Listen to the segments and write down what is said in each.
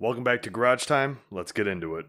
Welcome back to Garage Time. Let's get into it.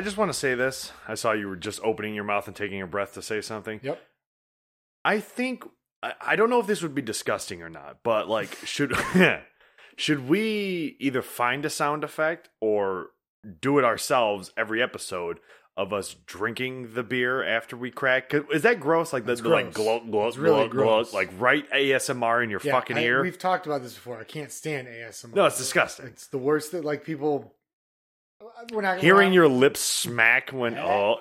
I just want to say this. I saw you were just opening your mouth and taking a breath to say something. Yep. I think I, I don't know if this would be disgusting or not, but like should should we either find a sound effect or do it ourselves every episode of us drinking the beer after we crack. Is that gross? Like the, the like gross. glow glow It's really glow, gross. like right ASMR in your Yeah, fucking I- ear. We've talked about this before. I can't stand ASMR. No, it's disgusting. It's the worst that like people. We're not Hearing lie. your lips smack when all.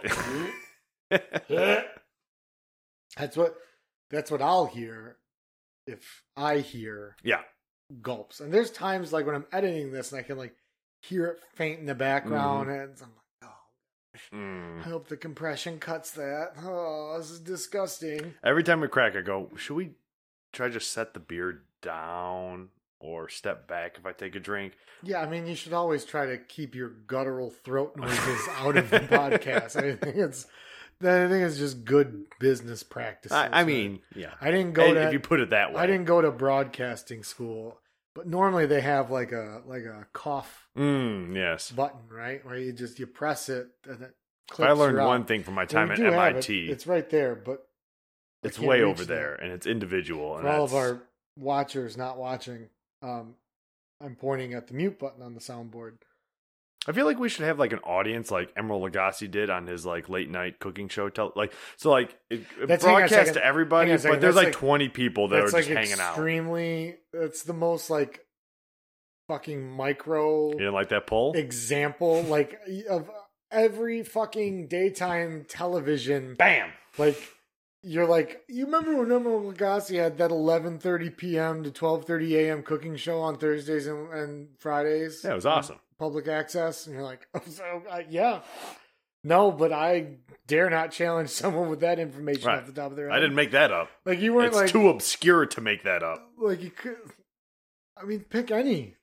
that's what. That's what I'll hear if I hear yeah gulps. And there's times like when I'm editing this and I can like hear it faint in the background, and I'm like, oh, Mm. I hope the compression cuts that. Oh, this is disgusting. Every time we crack, I go, should we try to just set the beer down or step back if I take a drink? Yeah, I mean, you should always try to keep your guttural throat noises out of the podcast. I think it's, I think it's just good business practice. I, I mean, yeah. I didn't go Hey, to if you put it that way. I didn't go to broadcasting school, but normally they have like a like a cough Mm, yes. button, right? Where you just you press it and it I learned one thing from my time at have it. MIT. It's right there, but it's way over there, and it's individual. And For all of our watchers not watching, um, I'm pointing at the mute button on the soundboard. I feel like we should have like an audience, like Emeril Lagasse did on his like late night cooking show. Tell like so, like it, it That's- hang on a broadcast to everybody, Hang on a second. but there's like, like- 20 people that are like just hanging out. extremely. That's the most like fucking micro You didn't like that poll? example, like of every fucking daytime television. Bam! Like you're like you remember when Emeril Lagasse had that 11:30 p.m. to 12:30 a.m. cooking show on Thursdays and, and Fridays. Yeah, it was awesome. Public access, and you're like, oh, so, uh, yeah. No, but I dare not challenge someone with that information Right. off the top of their head. I didn't make that up. like you weren't It's like too obscure to make that up. like you could. I mean, pick any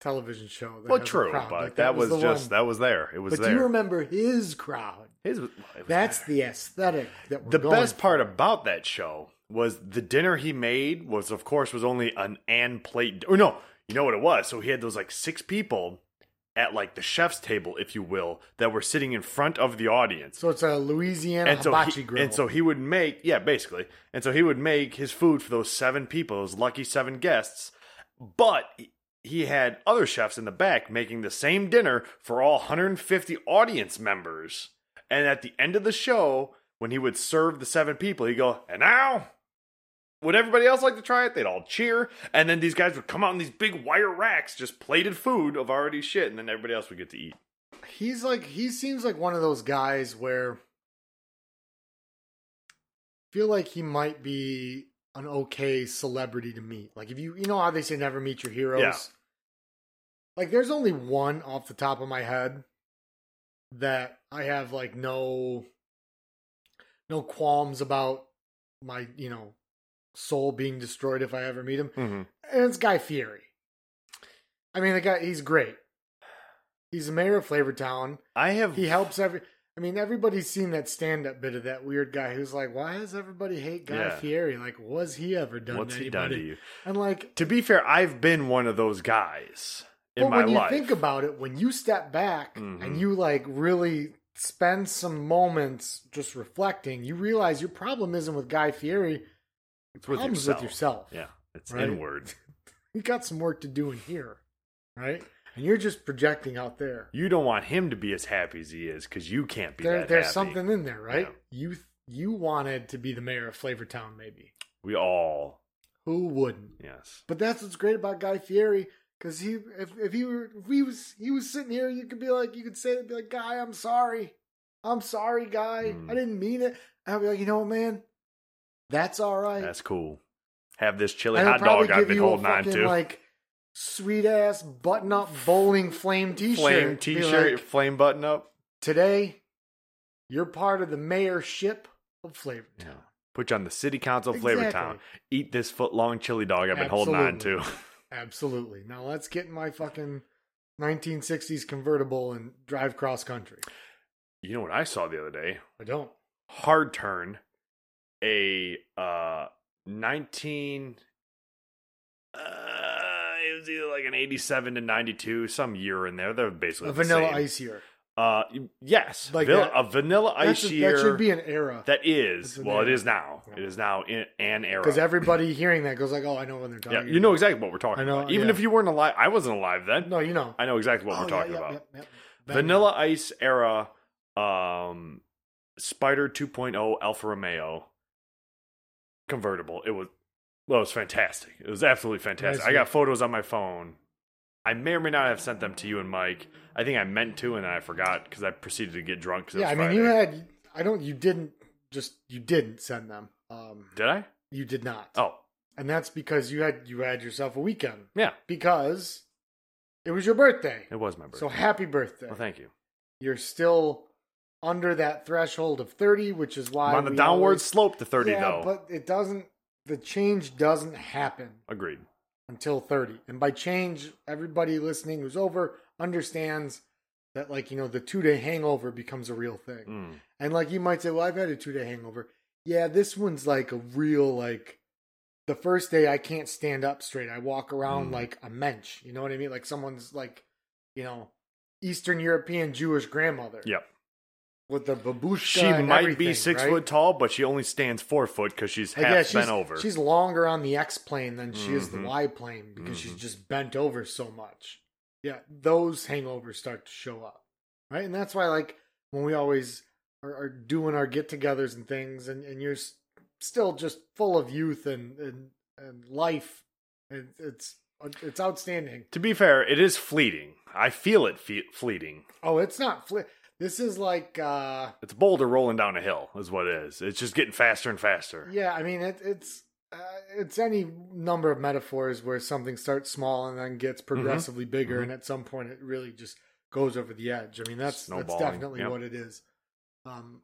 television show. That Well, true, crowd. but Like, that, was, the just one. that was there. It was But there. do you remember his crowd? His was- was That's there. the aesthetic that the best part about that show was the dinner he made was of course was only an and plate or no you know what it was so he had those like six people at like the chef's table if you will that were sitting in front of the audience So it's a Louisiana and so hibachi he, grill. and so he would make yeah basically and so he would make his food for those seven people those lucky seven guests but he- had other chefs in the back making the same dinner for all 150 audience members and at the end of the show when he would serve the seven people he'd go and now would everybody else like to try it they'd all cheer and then these guys would come out in these big wire racks just plated food of already shit and then everybody else would get to eat he's like he seems like one of those guys where I feel like he might be an okay celebrity to meet. Like if you you know how they say never meet your heroes. Yeah. Like there's only one off the top of my head that I have like no no qualms about my, you know, soul being destroyed if I ever meet him. mm-hmm. And it's Guy Fieri. I mean, the guy he's great. He's the mayor of Flavortown. i have He helps every. I mean, everybody's seen that stand-up bit of that weird guy who's like, "Why does everybody hate Guy Yeah. Fieri? Like, was he ever done what's he anybody?" done to you And like, To be fair, I've been one of those guys in but my when you life. think about it, when you step back Mhm. and you like really spend some moments just reflecting, you realize your problem isn't with Guy Fieri. it's with yourself. with yourself. Yeah, it's Right? inward. You got some work to do in here, right? And you're just projecting out there. You don't want him to be as happy as he is because you can't be There, there's happy. something in there, right? Yeah. You you wanted to be the mayor of Flavortown, maybe. We all, Who wouldn't? yes. But that's what's great about Guy Fieri, because he if if he were if he was he was sitting here, you could be like you could say it, be like, Guy, I'm sorry, I'm sorry, Guy, Mm. I didn't mean it. I'd be like, you know what, man, that's all right. That's cool. have this chili hot dog I've been holding on to. like sweet ass button up bowling flame t-shirt. flame t-shirt, like, flame button up. Today, you're part of the mayorship of Flavortown. Yeah. Put you on the city council of Exactly. Flavortown. Eat this foot long chili dog I've been holding on to. Absolutely. Now let's get in my fucking 1960s convertible and drive cross country. You know what I saw the other day? I don't. Hard turn, a uh 19 uh it was either like an 87 to 92 some year in there they're basically A the vanilla same. ice year. Uh yes Like Vil- that- a vanilla ice year that should be an era. that is well it era. is now Yeah. it is now in an era Because everybody hearing that goes like, "Oh, I know when they're talking." yeah you know exactly what we're talking I know, about even yeah. if you weren't alive i wasn't alive then No, you know. i know exactly what Oh, we're talking yeah, about yep, yep. Bang Vanilla Ice era um Spider 2.0 Alfa Romeo convertible. It was well, it was fantastic. It was absolutely fantastic. Nice, I got photos on my phone. I may or may not have sent them to you and Mike. I think I meant to, and then I forgot because I proceeded to get drunk. Yeah, I mean, you had. I don't. You didn't. Just you didn't send them. Um, Did I? you did not. Oh, and that's because you had you had yourself a weekend yeah. because it was your birthday. It was my birthday. So happy birthday! well, thank you. You're still under that threshold of thirty, which is why I'm on the downward always- slope to 30, yeah, though. but it doesn't. The change doesn't happen Agreed. Until 30. And by change, everybody listening who's over understands that, like, you know, the two day hangover becomes a real thing. Mm. And, like, you might say, well, I've had a two day hangover. Yeah, this one's like a real, like, the first day I can't stand up straight. I walk around Mm. like a mensch. You know what I mean? Like someone's, like, you know, Eastern European Jewish grandmother Yep. With the babushka. She might be six right? foot tall, but she only stands four foot because she's half yeah, she's, bent over. she's longer on the X plane than she is the Mhm. Y plane because she's Mhm. just bent over so much. Yeah, those hangovers start to show up, right? And that's why, like, when we always are, are doing our get-togethers and things, and, and you're still just full of youth and and, and life, and it's it's outstanding. to be fair, it is fleeting. I feel it fe- fleeting. Oh, it's not fli This is like, uh It's a boulder rolling down a hill, is what it is. It's just getting faster and faster. Yeah, I mean it, it's uh, it's any number of metaphors where something starts small and then gets progressively bigger, Mhm. and at some point it really just goes over the edge. I mean that's that's definitely yep. what it is. Um,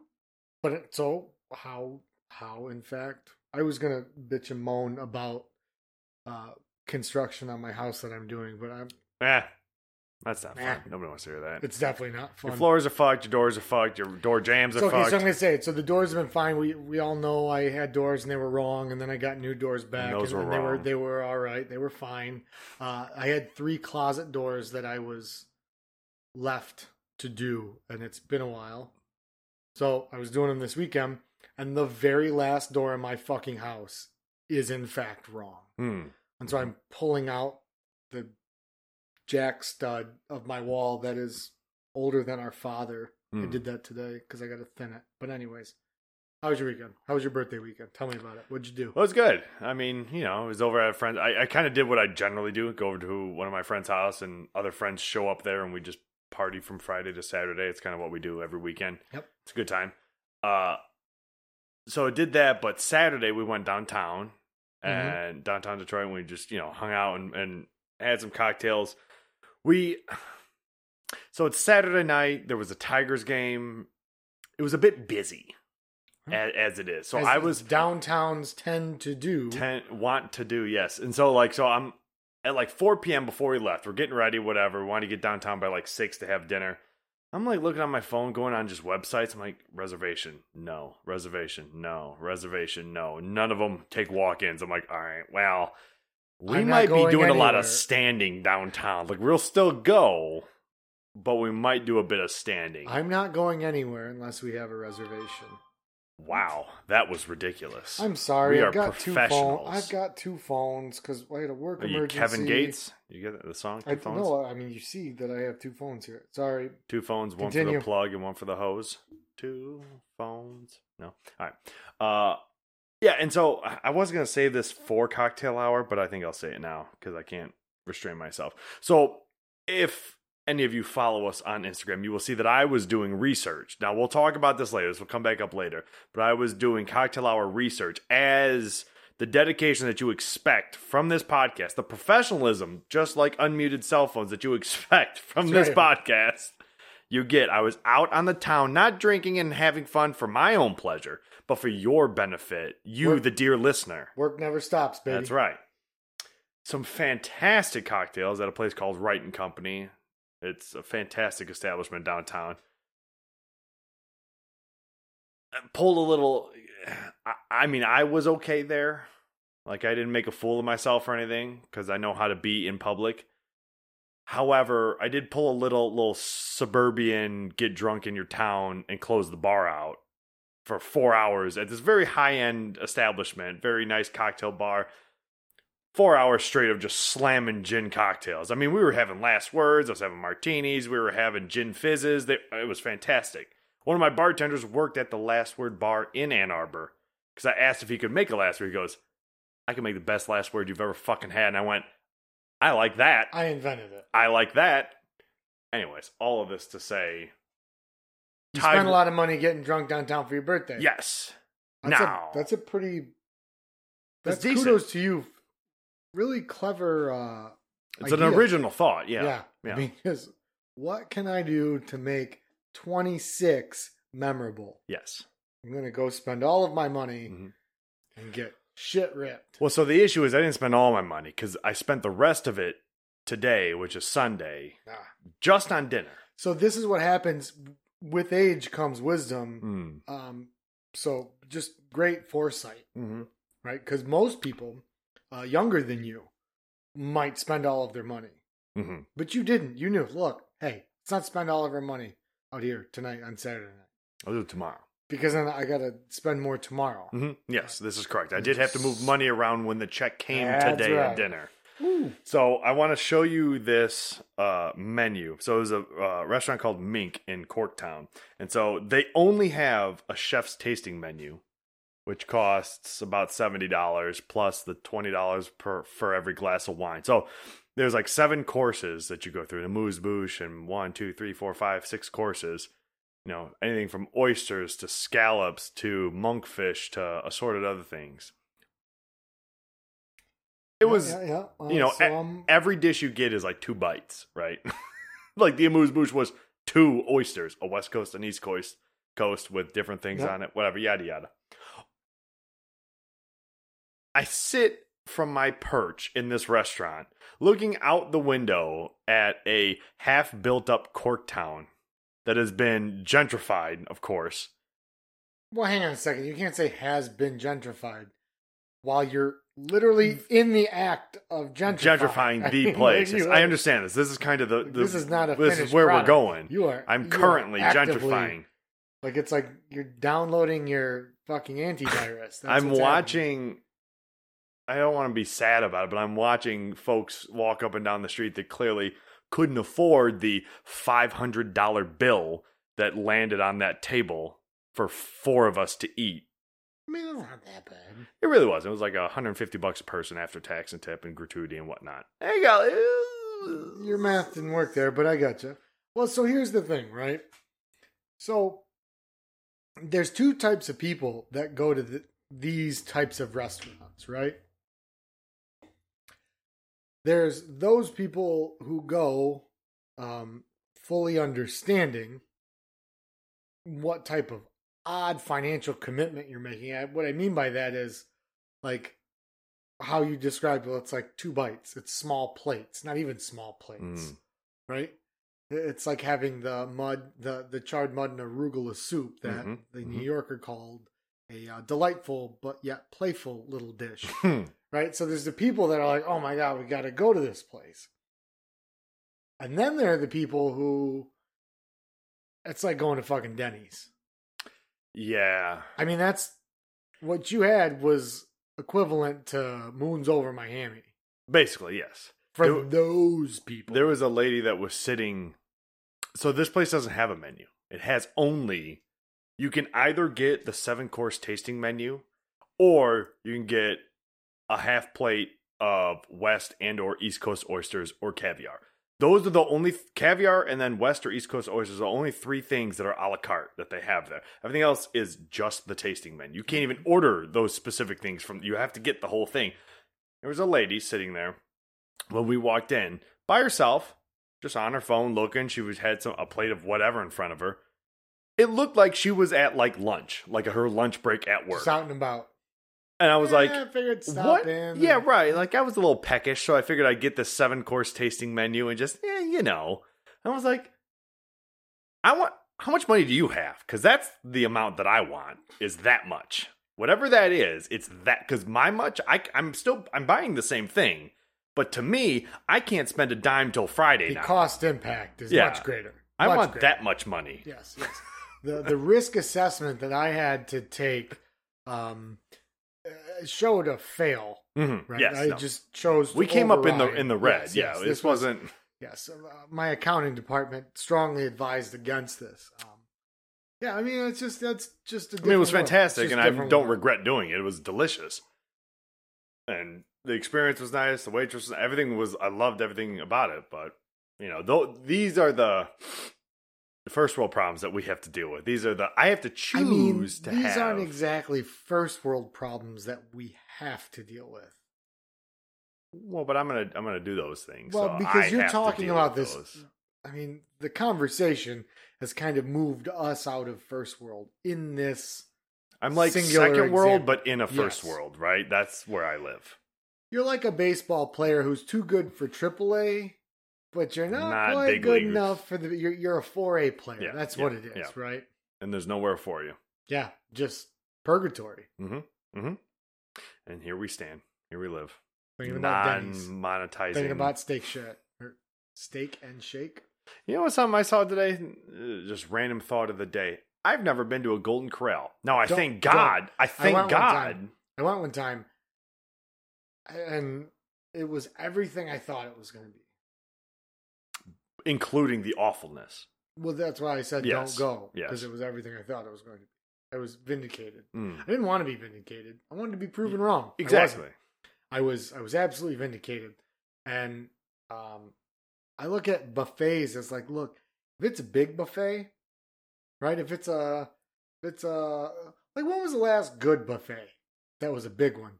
but it, so how how in fact I was gonna bitch and moan about uh construction on my house that I'm doing, but I'm Eh, that's not Nah. fun. Nobody wants to hear that. it's definitely not fun. Your floors are fucked. Your doors are fucked. Your door jams are So, okay, fucked. so I'm gonna say it. So the doors have been fine. We we all know I had doors and they were wrong, and then I got new doors back, and, those were and they were wrong. they were all right. They were fine. Uh, I had three closet doors that I was left to do, and it's been a while. So I was doing them this weekend, and the very last door in my fucking house is in fact wrong. Hmm. And so I'm pulling out the jack stud of my wall that is older than our father. I Hmm. did that today because I got to thin it. But anyways, how was your weekend? How was your birthday weekend? Tell me about it. What'd you do? Well, it was good. I mean, you know, it was over at a friend. I, I kind of did what I generally do: go over to one of my friends' house, and other friends show up there, and we just party from Friday to Saturday. It's kind of what we do every weekend. Yep. It's a good time. Uh, so I did that, but Saturday we went downtown Mhm. and downtown Detroit, and we just you know hung out and, and had some cocktails. We so it's Saturday night. There was a Tigers game. It was a bit busy, as, as it is. So As I was downtowns tend to do. ten, want to do yes. And so like so i'm at like 4 p.m before we left. We're getting ready whatever. We want to get downtown by like 6 to have dinner. I'm like looking on my phone going on just websites. I'm like reservation no. Reservation no. Reservation no. None of them take walk-ins. I'm like all right well we I'm might be doing a lot of standing downtown like we'll still go but we might do a bit of standing I'm not going anywhere unless we have a reservation. wow that was ridiculous I'm sorry. We I've are got two professionals. phones. I've got two phones because I had a work are you emergency. kevin gates you get the song I Two phones? no. I mean, you see that I have two phones here. Sorry. Two phones, one for the plug and one for the hose. Two phones. No. All right. Uh yeah, and so I was gonna save this for cocktail hour, but I think I'll say it now because I can't restrain myself. So if any of you follow us on Instagram, you will see that I was doing research. Now we'll talk about this later. This will come back up later. But I was doing cocktail hour research as the dedication that you expect from this podcast, the professionalism, just like unmuted cell phones that you expect from That's this right. podcast, you get. I was out on the town, not drinking and having fun for my own pleasure, but for your benefit, you, Work- the dear listener. Work never stops, baby. That's right. Some fantastic cocktails at a place called Wright and Company. It's a fantastic establishment downtown. I Pulled a little. I, I mean, I was okay there. Like, I didn't make a fool of myself or anything because I know how to be in public. However, I did pull a little, little suburban get drunk in your town and close the bar out for four hours at this very high end establishment, very nice cocktail bar. Four hours straight of just slamming gin cocktails. I mean, we were having last words. I was having martinis. We were having gin fizzes. They, it was fantastic. One of my bartenders worked at the Last Word bar in Ann Arbor because I asked if he could make a last word. He goes, "I can make the best last word you've ever fucking had." And I went, "I like that. I invented it. I like that." Anyways, all of this to say, You Tiger- spent a lot of money getting drunk downtown for your birthday. yes. That's now a, that's a pretty. That's That's kudos to you. Really clever. uh it's an original thought. Yeah. yeah. yeah. Because what can I do to make 26 memorable? yes. I'm gonna go spend all of my money Mhm. and get shit ripped. Well, so the issue is I didn't spend all my money because I spent the rest of it today, which is Sunday, Ah. just on dinner. So this is what happens. With age comes wisdom. Mm. Um, so just great foresight, hmm right? Because most people uh, younger than you might spend all of their money, hmm but you didn't. You knew. Look, hey, let's not spend all of our money out here tonight on Saturday night I'll do it tomorrow. because then I gotta spend more tomorrow. hmm Yes, this is correct. I did have to move money around when the check came That's today at dinner. So I want to show you this uh, menu. So it was a uh, restaurant called Mink in Corktown, and so they only have a chef's tasting menu, which costs about seventy dollars plus the twenty dollars per for every glass of wine. So there's like seven courses that you go through, the amuse bouche, and one, two, three, four, five, six courses. You know, anything from oysters to scallops to monkfish to assorted other things. It was yeah, yeah. Uh, you know, so, e- um, every dish you get is like two bites, right? like the amuse bouche was two oysters, a West Coast and East Coast coast with different things on it, whatever, yada yada. I sit from my perch in this restaurant, looking out the window at a half built up Corktown that has been gentrified, of course. well, hang on a second. You can't say has been gentrified while you're literally mm. in the act of gentrifying. Gentrifying I the mean, place. Yes, I understand this. This is kind of the, the This is not a this is where product. we're going. You are. I'm you currently are actively- gentrifying. Like it's like you're downloading your fucking antivirus. That's I'm watching. I don't want to be sad about it, but I'm watching folks walk up and down the street that clearly couldn't afford the $500 bill that landed on that table for four of us to eat. Happening. I mean, it's not that bad. It really was. It was like 150 bucks a person after tax and tip and gratuity and whatnot. There you go. Your math didn't work there, but I got you. Well, so here's the thing, right? So there's two types of people that go to the, these types of restaurants, right? There's those people who go um, fully understanding what type of odd financial commitment you're making. What I mean by that is like how you described it. It's like two bites. It's small plates, not even small plates, Mm. right? It's like having the mud, the the charred mud and arugula soup that Mhm, the mhm. New Yorker called a uh, delightful but yet playful little dish, right? So there's the people that are like, "Oh my god, we got to go to this place," and then there are the people who it's like going to fucking Denny's. Yeah. I mean, that's what you had was equivalent to Moons Over My Hammy Basically, yes. for There- those people. There was a lady that was sitting. So this place doesn't have a menu. It has only. You can either get the seven course tasting menu, or you can get a half plate of West and or East Coast oysters or caviar. Those are the only caviar and then West or East Coast oysters are the only three things that are a la carte that they have there. Everything else is just the tasting menu. You can't even mm-hmm. order those specific things from. You have to get the whole thing. There was a lady sitting there when we walked in by herself, just on her phone looking. She was had some a plate of whatever in front of her. It looked like she was at like lunch, like her lunch break at work. Just out and about. And I was like, I figured stop what? in. Yeah, and- right. Like I was a little peckish, so I figured I'd get the seven course tasting menu and just, yeah, you know. I was like, I want. How much money do you have? Because that's the amount that I want. Is that much? Whatever that is, it's that. Because my much, I, I'm still, I'm buying the same thing. But to me, I can't spend a dime till Friday The now. cost impact is Yeah. much greater. I Much want greater. that much money. Yes, yes. the the risk assessment that I had to take um showed a fail. Mhm. Right, Yes, I no. just chose. To we came up in the in the red. Yes, yeah, yes, this was- wasn't. Yes, uh, my accounting department strongly advised against this. Um, yeah, I mean it's just that's just. I I mean, it was fantastic, and I don't regret doing it. It was delicious, and the experience was nice. The waitress, everything was. I loved everything about it. But you know, though these are the first world problems that we have to deal with. These are the I have to choose I mean, to these have. aren't exactly first world problems that we have to deal with. well, but I'm gonna I'm gonna do those things. Well, so because I you're talking about this. those. I mean, the conversation has kind of moved us out of first world in this. I'm like singular second world, but in a first Yes. world, right? That's where I live. You're like a baseball player who's too good for AAA, but you're not, Not quite good leaguers. enough for the. You're, you're a 4A player. Yeah, That's yeah, what it is, yeah. right? And there's nowhere for you. Yeah, just purgatory. Mm-hmm. Mm-hmm. And here we stand. Here we live. Thinking about Denny's. non-monetizing. Thinking about steak shit or steak and shake. You know what? Something I saw today. Uh, Just random thought of the day. I've never been to a Golden Corral. No, I Don't- thank God. I thank one God. I went one time, and it was everything I thought it was going to be. Including the awfulness. Well, that's why I said Yes, don't go yes. because it was everything I thought it was going to be. I was vindicated. Mm. I didn't want to be vindicated. I wanted to be proven wrong. I Exactly. wasn't. I was I was absolutely vindicated. And um I look at buffets as like, look, if it's a big buffet, right? If it's a if it's a like when was the last good buffet? That was a big one.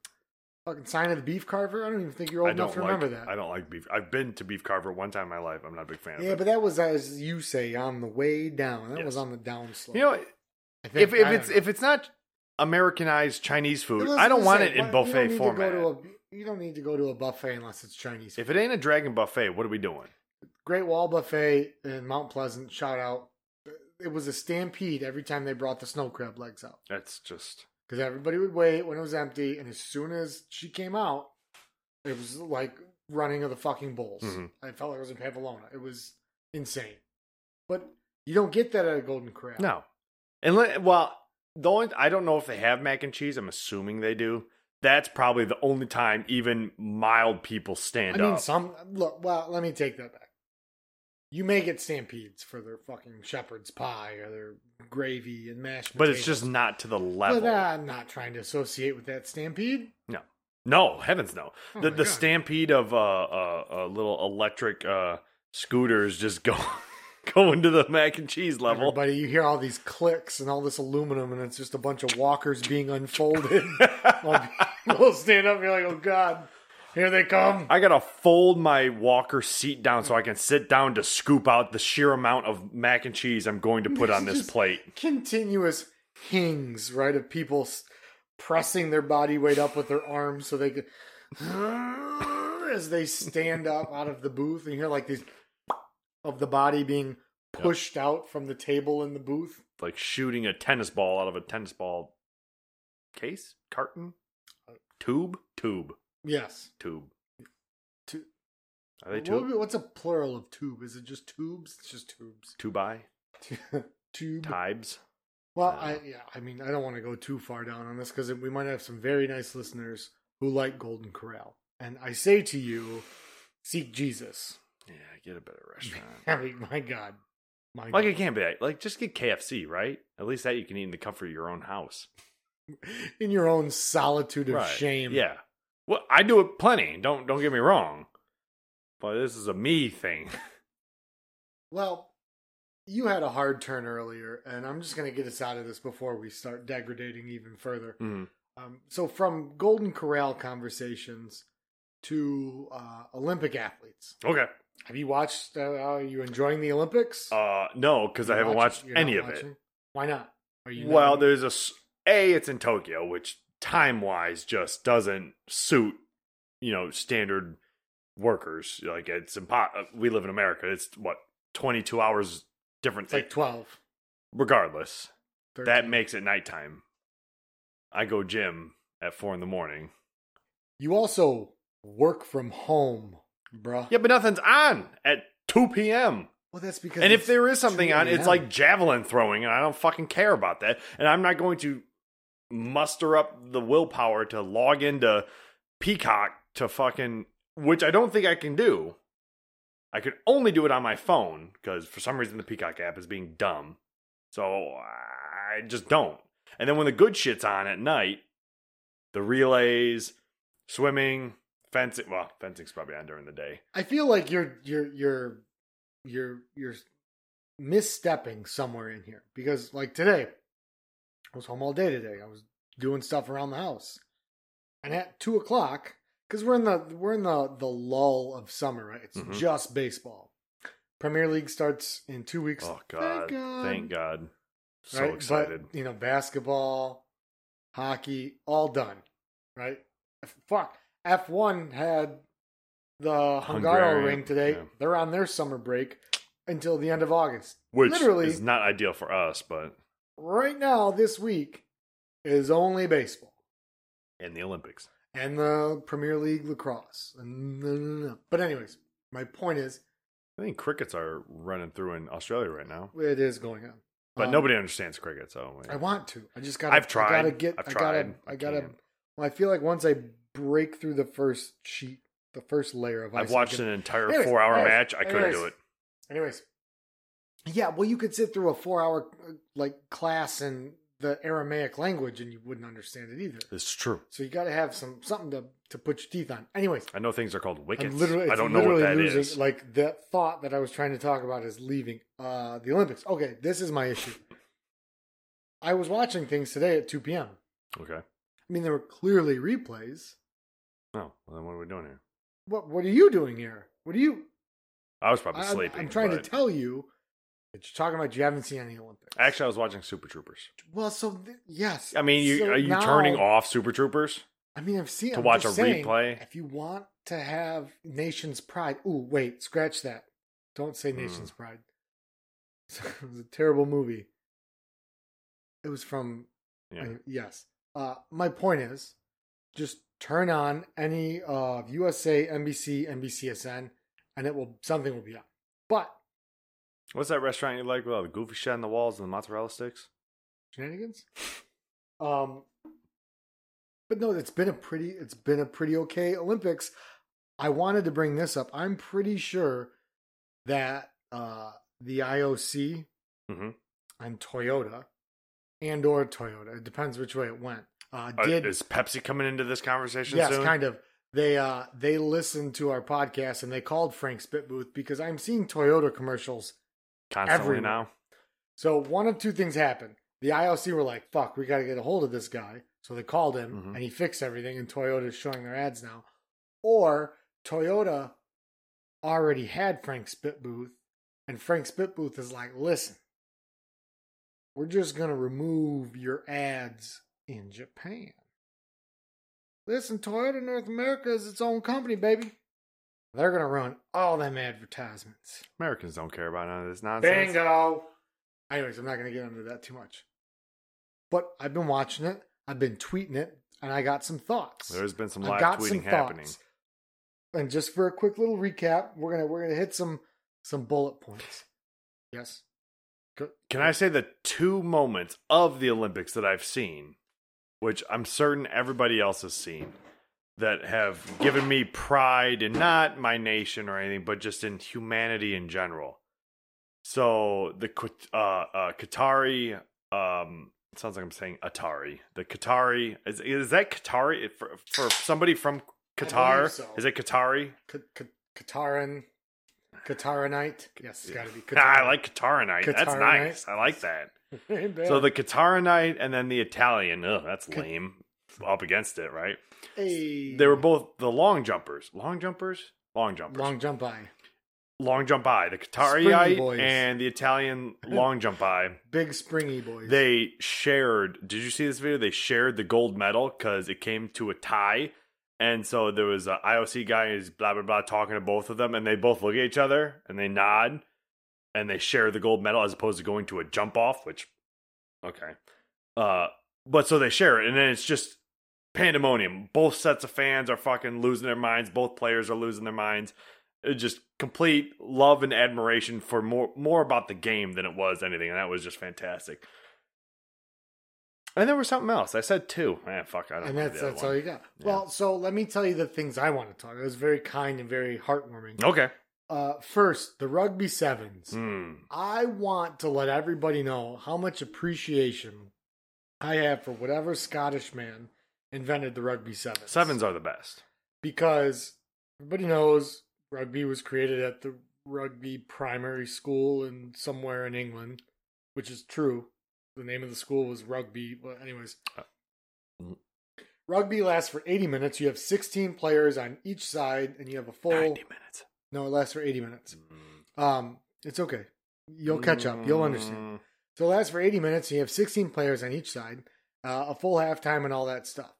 Fucking sign of the beef carver? I don't even think you're old enough to like. remember that. I don't like beef. I've been to Beef Carver one time in my life. I'm not a big fan of yeah, but that was as you say, on the way down. That Yes. was on the down slope. you know, I think- if if it's know. if it's not Americanized Chinese food, I don't want say, it in why- you buffet to format. go to a- you don't need to go to a buffet unless it's Chinese. if it ain't a Dragon buffet, what are we doing? Great Wall Buffet in Mount Pleasant, shout out. It was a stampede every time they brought the snow crab legs out That's just because everybody would wait when it was empty, and as soon as she came out, it was like running of the fucking bulls. Mhm. I felt like I was in Pamplona. It was insane, but you don't get that at a Golden Corral. no. And well, the only I don't know if they have mac and cheese. I'm assuming they do. That's probably the only time even mild people stand I mean up. some look. Well, let me take that back. You may get stampedes for their fucking shepherd's pie or their gravy and mashed but potatoes. it's just not to the level. But uh, I'm not trying to associate with that stampede. No, No, heavens no. Oh the the God. stampede of uh, uh, uh little electric uh scooters just go going to the mac and cheese level. Everybody, you hear all these clicks and all this aluminum, and it's just a bunch of walkers being unfolded. we'll stand up and you're like, oh God, here they come. I gotta fold my walker seat down so I can sit down to scoop out the sheer amount of mac and cheese I'm going to put on this plate. Continuous hings, right, of people s- pressing their body weight up with their arms so they could. As they stand up out of the booth, and you hear like these of the body being pushed out from the table in the booth. Like shooting a tennis ball out of a tennis ball case, carton, uh, tube, tube, Yes. tube. Tu- Are they tube? be- what's a plural of tube? Is it just tubes? It's just tubes. Tubi, Tube. tibes. Well, Uh, I yeah, I mean, I don't want to go too far down on this because we might have some very nice listeners who like Golden Corral, and I say to you, seek Jesus. Yeah, get a better restaurant. I mean, my God, my Like God. it can't be that. Like just get KFC, right? At least that you can eat in the comfort of your own house. in your own solitude of right. shame. Yeah. Well, I do it plenty. Don't don't get me wrong. But this is a me thing. Well, you had a hard turn earlier, and I'm just going to get us out of this before we start degrading even further. Mhm. Um, so, from Golden Corral conversations to uh, Olympic athletes, Okay. have you watched? Uh, are you enjoying the Olympics? Uh, no, because I haven't watching- watched any of it. Why not? Are you? Well, not- there's a It's in Tokyo, which time wise just doesn't suit you know standard workers. Like it's impo- uh, We live in America. It's what 22 hours different. like 12. regardless, 13. that makes it nighttime. I go gym at four in the morning. you also work from home, bruh. Yeah, but nothing's on at 2 p.m. Well, that's because. And if there is something on, it's like javelin throwing, and I don't fucking care about that. And I'm not going to muster up the willpower to log into Peacock to fucking, which I don't think I can do. I could only do it on my phone because for some reason the Peacock app is being dumb. So I just don't. And then when the good shit's on at night, the relays, swimming, fencing. Well, fencing's probably on during the day. I feel like you're you're you're you're you're misstepping somewhere in here because like today I was home all day today. I was doing stuff around the house, and at two o'clock because we're in the we're in the the lull of summer, right? It's Mhm. just baseball. Premier League starts in two weeks. Oh God! Thank God! So right? excited. But, you know, basketball, hockey, all done. Right? Fuck. F one had the Hungaro Hungarian, ring today. yeah. They're on their summer break until the end of August. Which Literally, is not ideal for us, but right now, this week is only baseball and the Olympics. and the Premier League lacrosse. And, but anyways, my point is, I think crickets are running through in Australia right now, it is going on. but Um, nobody understands cricket. So I want to. I just gotta. I've tried. I gotta get. I've I gotta. tried. I I gotta. Well, I feel like once I break through the first sheet, the first layer of ice, I've watched can- an entire Anyways, four-hour match. I couldn't anyways. do it. Anyways, yeah. Well, you could sit through a four-hour uh, like class in the Aramaic language, and you wouldn't understand it either. It's true. So you got to have some something to to put your teeth on. Anyways, I know things are called wickets. I'm literally. I don't know what that losing, is. Like that thought that I was trying to talk about is leaving. Uh, the Olympics. Okay, this is my issue. I was watching things today at 2 p.m. okay. I mean, there were clearly replays. Oh, well, then what are we doing here? What What are you doing here? What are you? I was probably I, sleeping. I'm trying but- to tell you that you're talking about you haven't seen any Olympics. Actually, I was watching Super Troopers. well, so th- yes. I mean, you So are you now- turning off Super Troopers? I mean, I've seen to I'm watch a saying, replay? If you want to have nation's pride, ooh, wait, scratch that. Don't say Hmm. nation's pride. it was a terrible movie. It was from Yeah. Uh, yes. Uh, my point is, just turn on any of USA, NBC, NBCSN, and it will something will be up. But What's that restaurant you like with all the goofy shit on the walls and the mozzarella sticks? shenanigans. Um, but no, it's been a pretty, it's been a pretty okay Olympics. I wanted to bring this up. I'm pretty sure that uh, the IOC mm-hmm. and Toyota and or Toyota, it depends which way it went. Uh, Uh, did is Pepsi coming into this conversation yes, soon? kind of. They uh they listened to our podcast and they called Frank Spitbooth because I'm seeing Toyota commercials. Constantly everywhere. now. So one of two things happened. The IOC were like, "Fuck, we got to get a hold of this guy." So they called him Mhm. and he fixed everything. And Toyota's showing their ads now. Or Toyota already had Frank Spitbooth, and Frank Spitbooth is like, "Listen, we're just gonna remove your ads in Japan." Listen, Toyota North America is its own company, baby. They're gonna ruin all them advertisements. Americans don't care about none of this nonsense. Bingo. Anyways, I'm not gonna get into that too much. But I've been watching it, I've been tweeting it, and I got some thoughts. There's been some I've live got tweeting some happening. thoughts. And just for a quick little recap, we're gonna we're gonna hit some some bullet points. Yes. Go- Can I say the two moments of the Olympics that I've seen, which I'm certain everybody else has seen, that have given me pride in not my nation or anything, but just in humanity in general? So the uh, uh, Qatari, um, sounds like I'm saying Atari. The Qatari is is that Qatari for, for somebody from Qatar? so. Is it Qatari? K- K- Katarin. Katara Night. Yes, it's got to be. I like Katara Night. That's nice. I like that. So the Katara Night and then the Italian. Ugh, that's lame. Up against it, right? Hey. They were both the long jumpers. Long jumpers? Long jumpers. long jump by long jump eye. The Springy Qatari boys. and the Italian long jump eye. big springy boys. They shared. Did you see this video? They shared the gold medal because it came to a tie, and so there was a IOC guy who's blah blah blah talking to both of them, and they both look at each other and they nod, and they share the gold medal as opposed to going to a jump off. Which, okay, uh, but so they share it, and then it's just pandemonium. Both sets of fans are fucking losing their minds. Both players are losing their minds. It just complete love and admiration for more more about the game than it was anything, and that was just fantastic. And there was something else. I said two. Man, fuck, I don't and that's that's one. all you got. Yeah. Well, so let me tell you the things I want to talk. It was very kind and very heartwarming. Okay. Uh, first, the rugby sevens. Hmm. I want to let everybody know how much appreciation I have for whatever Scottish man invented the rugby sevens. Sevens are the best. because everybody knows rugby was created at the rugby primary school in somewhere in England, which is true. The name of the school was rugby. Well, anyways, Mhm. rugby lasts for 80 minutes. You have 16 players on each side, and you have a full. 90 minutes. No, it lasts for 80 minutes. Mm. Um, it's okay. You'll catch up. You'll understand. So it lasts for 80 minutes, and you have 16 players on each side, uh, a full halftime, and all that stuff.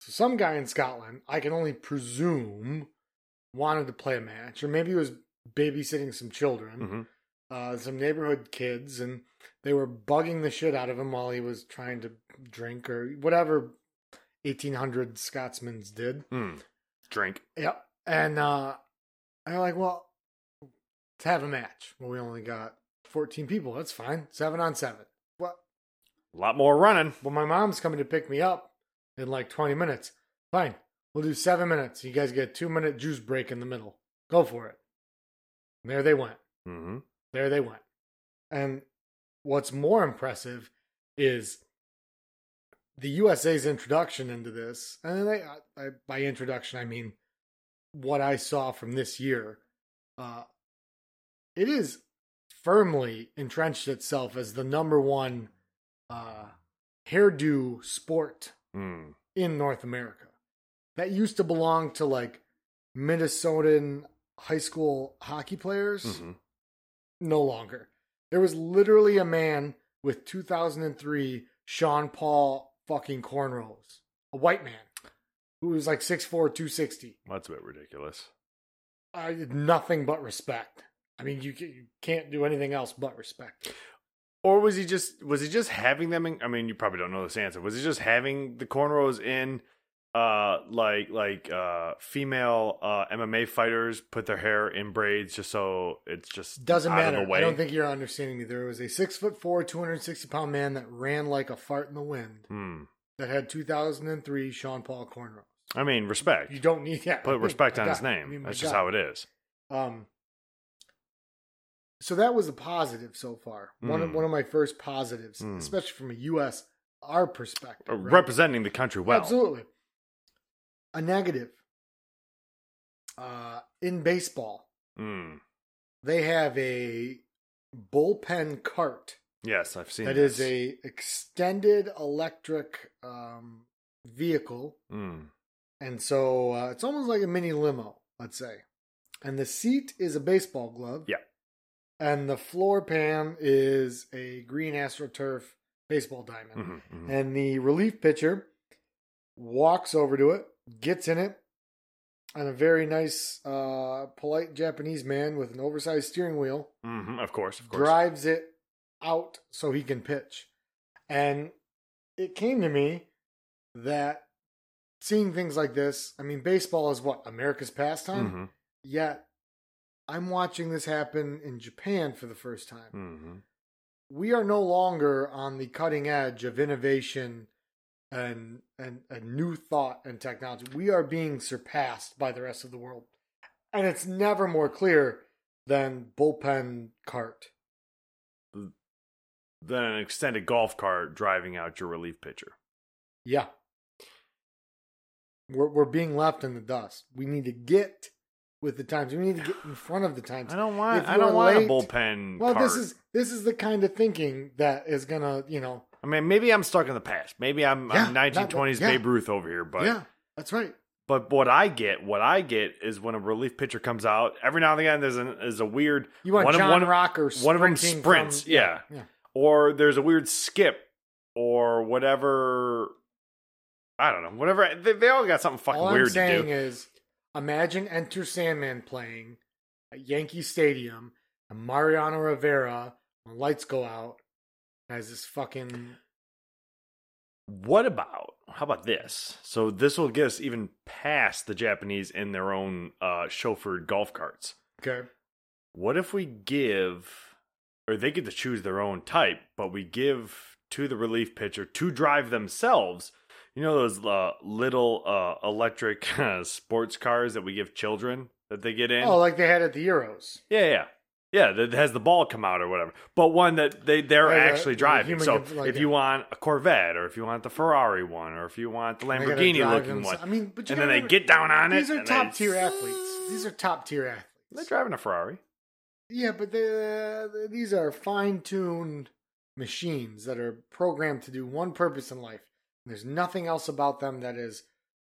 So some guy in Scotland, I can only presume, wanted to play a match, or maybe he was babysitting some children, Mhm. uh, some neighborhood kids, and they were bugging the shit out of him while he was trying to drink or whatever 1800 Scotsmen's did. Mm. Drink. Yep. And uh I'm like, well, let's have a match. Well, we only got 14 people. That's fine. Seven on seven. What? A lot more running. Well, my mom's coming to pick me up in like 20 minutes. Fine. We'll do seven minutes. You guys get a two minute juice break in the middle. Go for it. And there they went. hmm There they went. And what's more impressive is the USA's introduction into this. And they, I, by introduction, I mean what I saw from this year. Uh, it is firmly entrenched itself as the number one uh, hairdo sport Mm. in North America. That used to belong to like Minnesotan high school hockey players hmm no longer. There was literally a man with 2003 Sean Paul fucking cornrows, a white man who was like 6'4, 260. That's a bit ridiculous. I did nothing but respect. I mean, you, you can't do anything else but respect. Or was he just was he just having them in I mean you probably don't know this answer. Was he just having the cornrows in uh like like uh female uh MMA fighters put their hair in braids just so it's just Doesn't matter. of the way? I don't think you're understanding me. There was a six foot four, 260 pound man that ran like a fart in the wind Hmm. that had 2003 Sean Paul cornrows. I mean respect. You don't need that. Put respect on his God. I name. mean, That's just God. how it is. Um, so that was a positive so far. One of Mm. one of my first positives, Mm. especially from a U.S. our perspective. Uh, right? Representing the country well. Absolutely. A negative. Uh, in baseball, Mm. they have a bullpen cart Yes, I've seen that this. is a extended electric um, vehicle Mm. And so uh, it's almost like a mini limo, let's say. And the seat is a baseball glove. Yeah. And the floor pan is a green AstroTurf baseball diamond. Mhm, mhm. And the relief pitcher walks over to it, gets in it, and a very nice, uh, polite Japanese man with an oversized steering wheel Mhm, Of course, of course. drives it out so he can pitch. And it came to me that seeing things like this, I mean, baseball is what? America's pastime? Mhm, Yet, I'm watching this happen in Japan for the first time. mhm. We are no longer on the cutting edge of innovation and, and, and new thought and technology. We are being surpassed by the rest of the world. And it's never more clear than bullpen cart. Than an extended golf cart driving out your relief pitcher. Yeah. We're we're being left in the dust. We need to get with the times. We need to get in front of the times. I don't want. I don't want late- a bullpen. Well, this is this is the kind of thinking that is gonna, you know, I mean, maybe I'm stuck in the past. Maybe I'm, Yeah, I'm not- 1920s yeah. Babe Ruth over here. But yeah, that's right. but what I get, what I get is when a relief pitcher comes out. Every now and again, there's an is a weird You want one of- John one of- Rocker one of them sprints, from- yeah. yeah. or there's a weird skip or whatever. I don't know. Whatever. They, they all got something fucking All weird to do. is, imagine Enter Sandman playing at Yankee Stadium, and Mariano Rivera when lights go out has this fucking What about how about this? So this will get us even past the Japanese in their own uh, chauffeured golf carts. okay. What if we give, or they get to choose their own type, but we give to the relief pitcher to drive themselves? You know those uh, little uh, electric uh, sports cars that we give children that they get in? Oh, like they had at the Euros. Yeah, yeah. Yeah, that has the ball come out or whatever. But one that they, they're Like actually a driving. human So like if a- you want a Corvette or if you want the Ferrari one or if you want the Lamborghini looking one. I mean, but and then gotta they get down on it. These are top tier athletes. These are top tier athletes. They're driving a Ferrari. Yeah, but they, these are fine tuned machines that are programmed to do one purpose in life. There's nothing else about them that is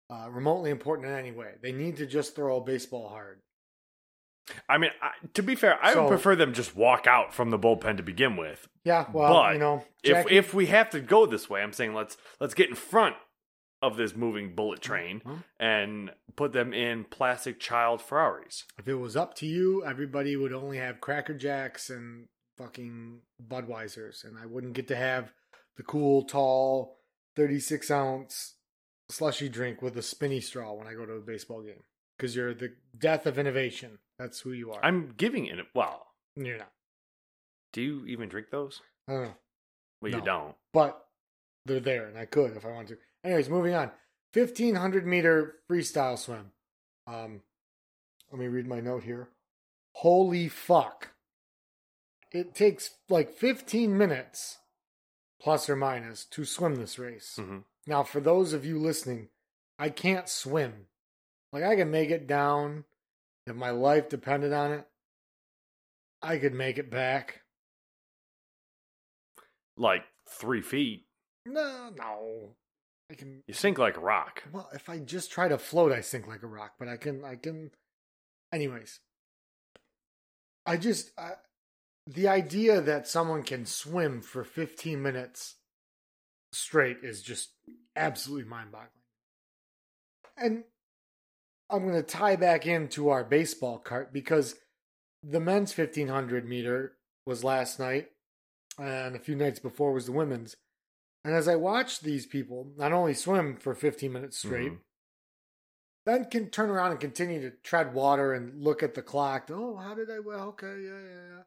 uh, remotely important in any way. They need to just throw a baseball hard. I mean, I, to be fair, I So- would prefer them just walk out from the bullpen to begin with. Yeah, well, But you know, If Jackie- if we have to go this way, I'm saying let's let's get in front of this moving bullet train Well, and put them in plastic child Ferraris. if it was up to you, everybody would only have Cracker Jacks and fucking Budweisers, and I wouldn't get to have the cool, tall, 36 ounce slushy drink with a spinny straw when I go to a baseball game. Because you're the death of innovation. That's who you are. I'm giving it. Well, You're not. do you even drink those? I don't know. Well, No. you don't. But they're there, and I could if I wanted to. Anyways, moving on. 1500 meter freestyle swim. Um, let me read my note here. Holy fuck. It takes like 15 minutes, plus or minus, to swim this race. hmm Now, for those of you listening, I can't swim. Like, I can make it down if my life depended on it. I could make it back. Like three feet. No, no. I can. You sink like a rock. Well, if I just try to float, I sink like a rock. But I can, I can. Anyways, I just I, the idea that someone can swim for 15 minutes straight is just absolutely mind-boggling. And I'm going to tie back into our baseball cart because the men's 1500 meter was last night, and a few nights before was the women's. And as I watch these people not only swim for 15 minutes straight, Mhm. then can turn around and continue to tread water and look at the clock. Oh, how did I? Well, okay, yeah, yeah, yeah.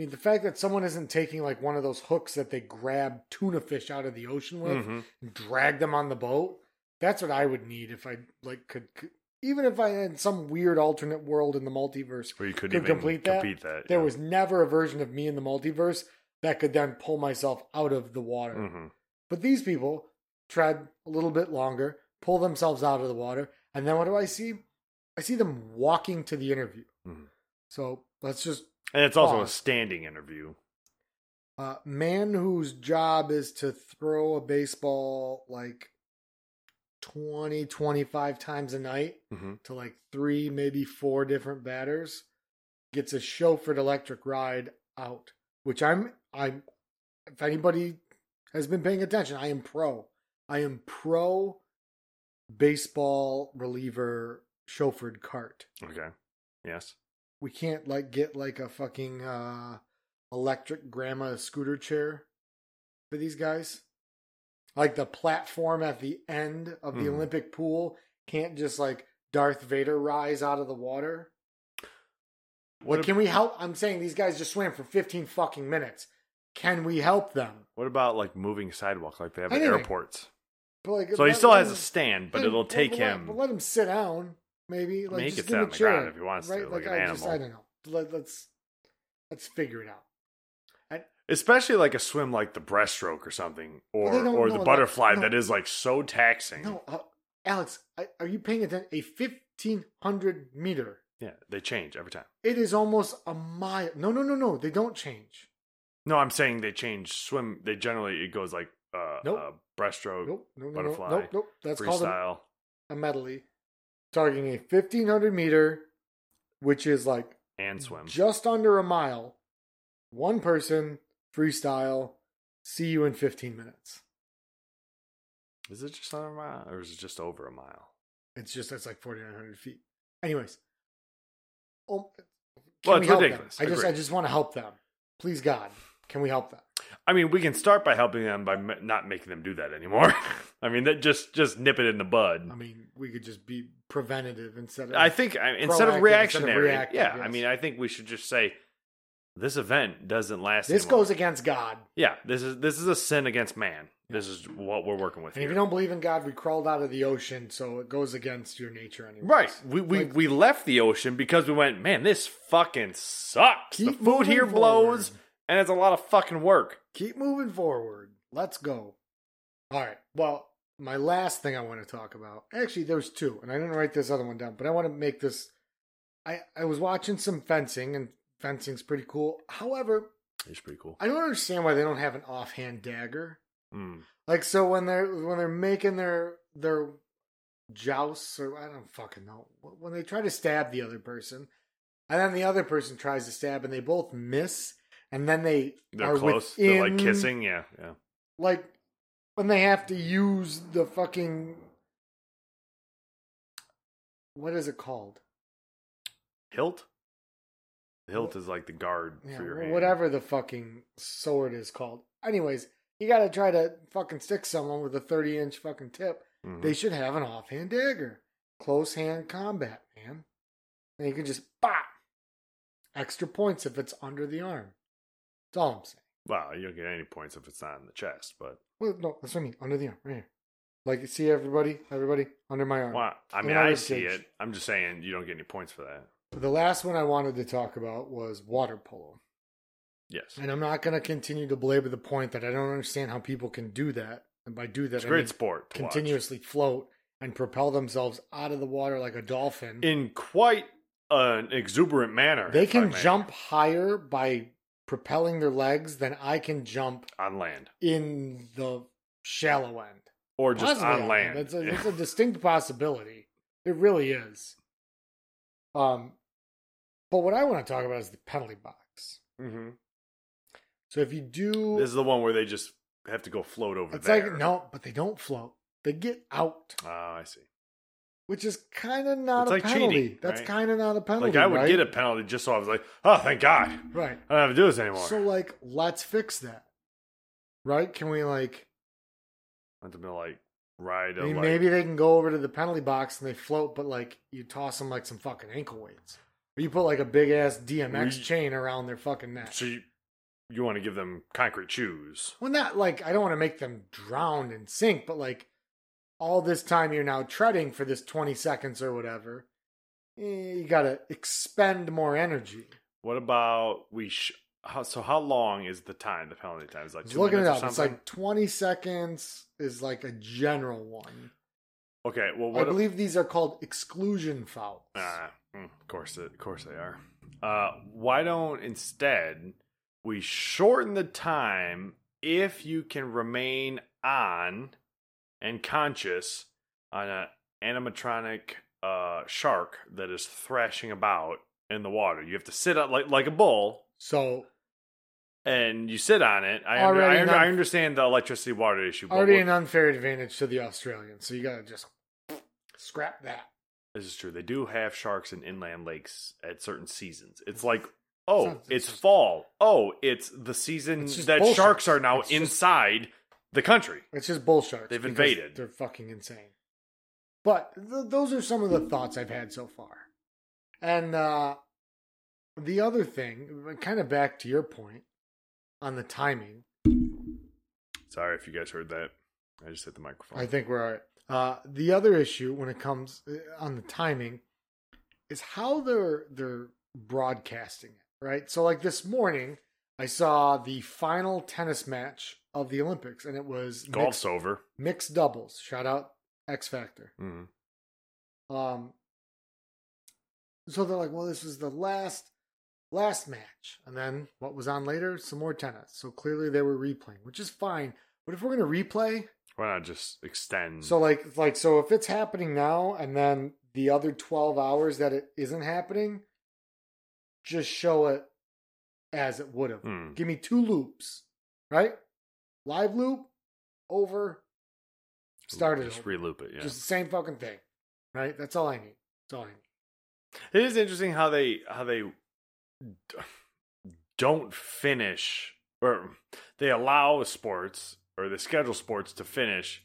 I mean, the fact that someone isn't taking like one of those hooks that they grab tuna fish out of the ocean with Mhm. and drag them on the boat. That's what I would need if I like could, could even if I had some weird alternate world in the multiverse. Where you could, Could complete that? that. There was never a version of me in the multiverse that could then pull myself out of the water. Mhm. But these people tread a little bit longer, pull themselves out of the water, and then what do I see? I see them walking to the interview. Mhm. So let's just And it's also a standing interview. uh, man whose job is to throw a baseball like 20, 25 times a night hmm to like three, maybe four different batters gets a chauffeured electric ride out, which I'm, I'm, if anybody has been paying attention, I am pro. I am pro baseball reliever chauffeured cart. Okay. Yes. We can't like get like a fucking uh electric grandma scooter chair for these guys. Like the platform at the end of the Mhm. Olympic pool can't just like Darth Vader rise out of the water. What, Like, can we help? I'm saying these guys just swam for 15 fucking minutes. Can we help them? what about like moving sidewalk like they have at airports? But like, So he still has a stand, but it'll take let- him. But let him sit down, maybe. Like, mean, just give sit on the ground if he wants to, right? like an I just, I don't know. Let, let's let's figure it out. Especially like a swim like the breaststroke or something, or Well, or the that- butterfly no. that is like so taxing. No, uh, Alex, I- are you paying attention? A 1500 meter, Yeah, they change every time. It is almost a mile. No, no, no, no. They don't change. No, I'm saying they change swim. They generally it goes like uh, Nope. uh breaststroke, Nope, no, no, no, butterfly, nope, nope. That's called a, a medley. Targeting a 1500 meter, which is like and swim. just under a mile. One person, freestyle. See you in 15 minutes. Is it just under a mile or is it just over a mile? It's just that's like 4,900 feet. Anyways, oh, can Well, we it's help them? ridiculous. I just, I just want to help them. Please, God, can we help them? I mean, we can start by helping them by m- not making them do that anymore. I mean, that just just nip it in the bud. I mean, we could just be preventative instead of. I think I, instead of Proactive instead of reactionary, reactive, yeah. I mean, I think we should just say this event doesn't last. this anymore. goes against God. Yeah, this is this is a sin against man. This is what we're working with And if you don't believe in God, we crawled out of the ocean, so it goes against your nature anyway. Right. We we, Like- we left the ocean because we went, man, this fucking sucks. The food here blows and it's a lot of fucking work. Keep moving forward. Let's go. All right. Well, my last thing I want to talk about. Actually, there's two, and I didn't write this other one down, but I want to make this. I I was watching some fencing, and fencing's pretty cool. However, It's pretty cool. I don't understand why they don't have an offhand dagger. Mm. Like so when they're when they're making their their jousts or I don't fucking know when they try to stab the other person, and then the other person tries to stab and they both miss, and then they They're are close. They're like kissing. Yeah, yeah. like when they have to use the fucking what is it called? Hilt. The hilt is like the guard Yeah, for your hand. whatever the fucking sword is called. Anyways, you got to try to fucking stick someone with a thirty inch fucking tip. Mhm. They should have an offhand dagger. Close hand combat, man. And you can just bop. Extra points if it's under the arm. That's all I'm saying. Well, you don't get any points if it's not in the chest, but Well, no, that's what I mean. Under the arm, right here. Like, see everybody, everybody under my arm. well, I mean, I see cage. it. I'm just saying you don't get any points for that. The last one I wanted to talk about was water polo. Yes, And I'm not going to continue to belabor the point that I don't understand how people can do that. And by do that, it's I great mean sport. To watch. continuously float and propel themselves out of the water like a dolphin. in quite an exuberant manner. they can jump higher by propelling their legs then I can jump on land in the shallow end. or just Possibly on land. It's a, a distinct possibility. It really is. Um, but what I want to talk about is the penalty box. Mm-hmm. So if you do, This is the one where they just have to go float over it's there. like no, but they don't float. They get out, Oh, I see. Which is kind of not It's a like penalty. cheating, That's right? kind of not a penalty. Like I would right? get a penalty just so I was like, oh, thank God, right. I don't have to do this anymore. So like, let's fix that. Right? Can we like? To be like ride a I mean, like, maybe they can go over to the penalty box and they float, but like you toss them like some fucking ankle weights, or you put like a big ass DMX We- chain around their fucking neck. So you, you want to give them concrete shoes? Well, not like I don't want to make them drown and sink, but like all this time you're now treading for this 20 seconds or whatever, eh, you got to expend more energy. What about we? Sh- how, so how long is the time? The penalty time is like two looking it up, it's like 20 seconds is like a general one. okay. Well, I believe these are called exclusion fouls. Mm, of course, of course they are. Uh, why don't instead we shorten the time if you can remain on and conscious on an animatronic uh, shark that is thrashing about in the water? You have to sit up like like a bull. So And you sit on it. I, under, I, not- I understand the electricity water issue. But already an unfair advantage to the Australians. So you got to just scrap that. This is true. They do have sharks in inland lakes at certain seasons. It's like, oh, it's, it's just- fall. Oh, it's the season It's that bull sharks are now It's just- inside the country. It's just bull sharks. They've invaded. They're fucking insane. But th- those are some of the thoughts I've had so far. And uh, the other thing, kind of back to your point on the timing, Sorry if you guys heard that. I just hit the microphone. I think we're all right. Uh, the other issue when it comes uh, on the timing is how they're they're broadcasting it, right? So like this morning, I saw the final tennis match of the Olympics, and it was Golf's over. mixed, mixed doubles. Shout out X Factor. Mhm. Um, So they're like, well, this was the last last match, and then what was on later? Some more tennis. So clearly they were replaying, which is fine. But if we're gonna replay, Why not just extend? so like like so if it's happening now, and then the other twelve hours that it isn't happening, just show it as it would have. Hmm. Give me two loops, right? Live loop, over, started just reloop it. Yeah, Just the same fucking thing, right? That's all I need. That's all I need. it is interesting how they how they don't finish or they allow sports or they schedule sports to finish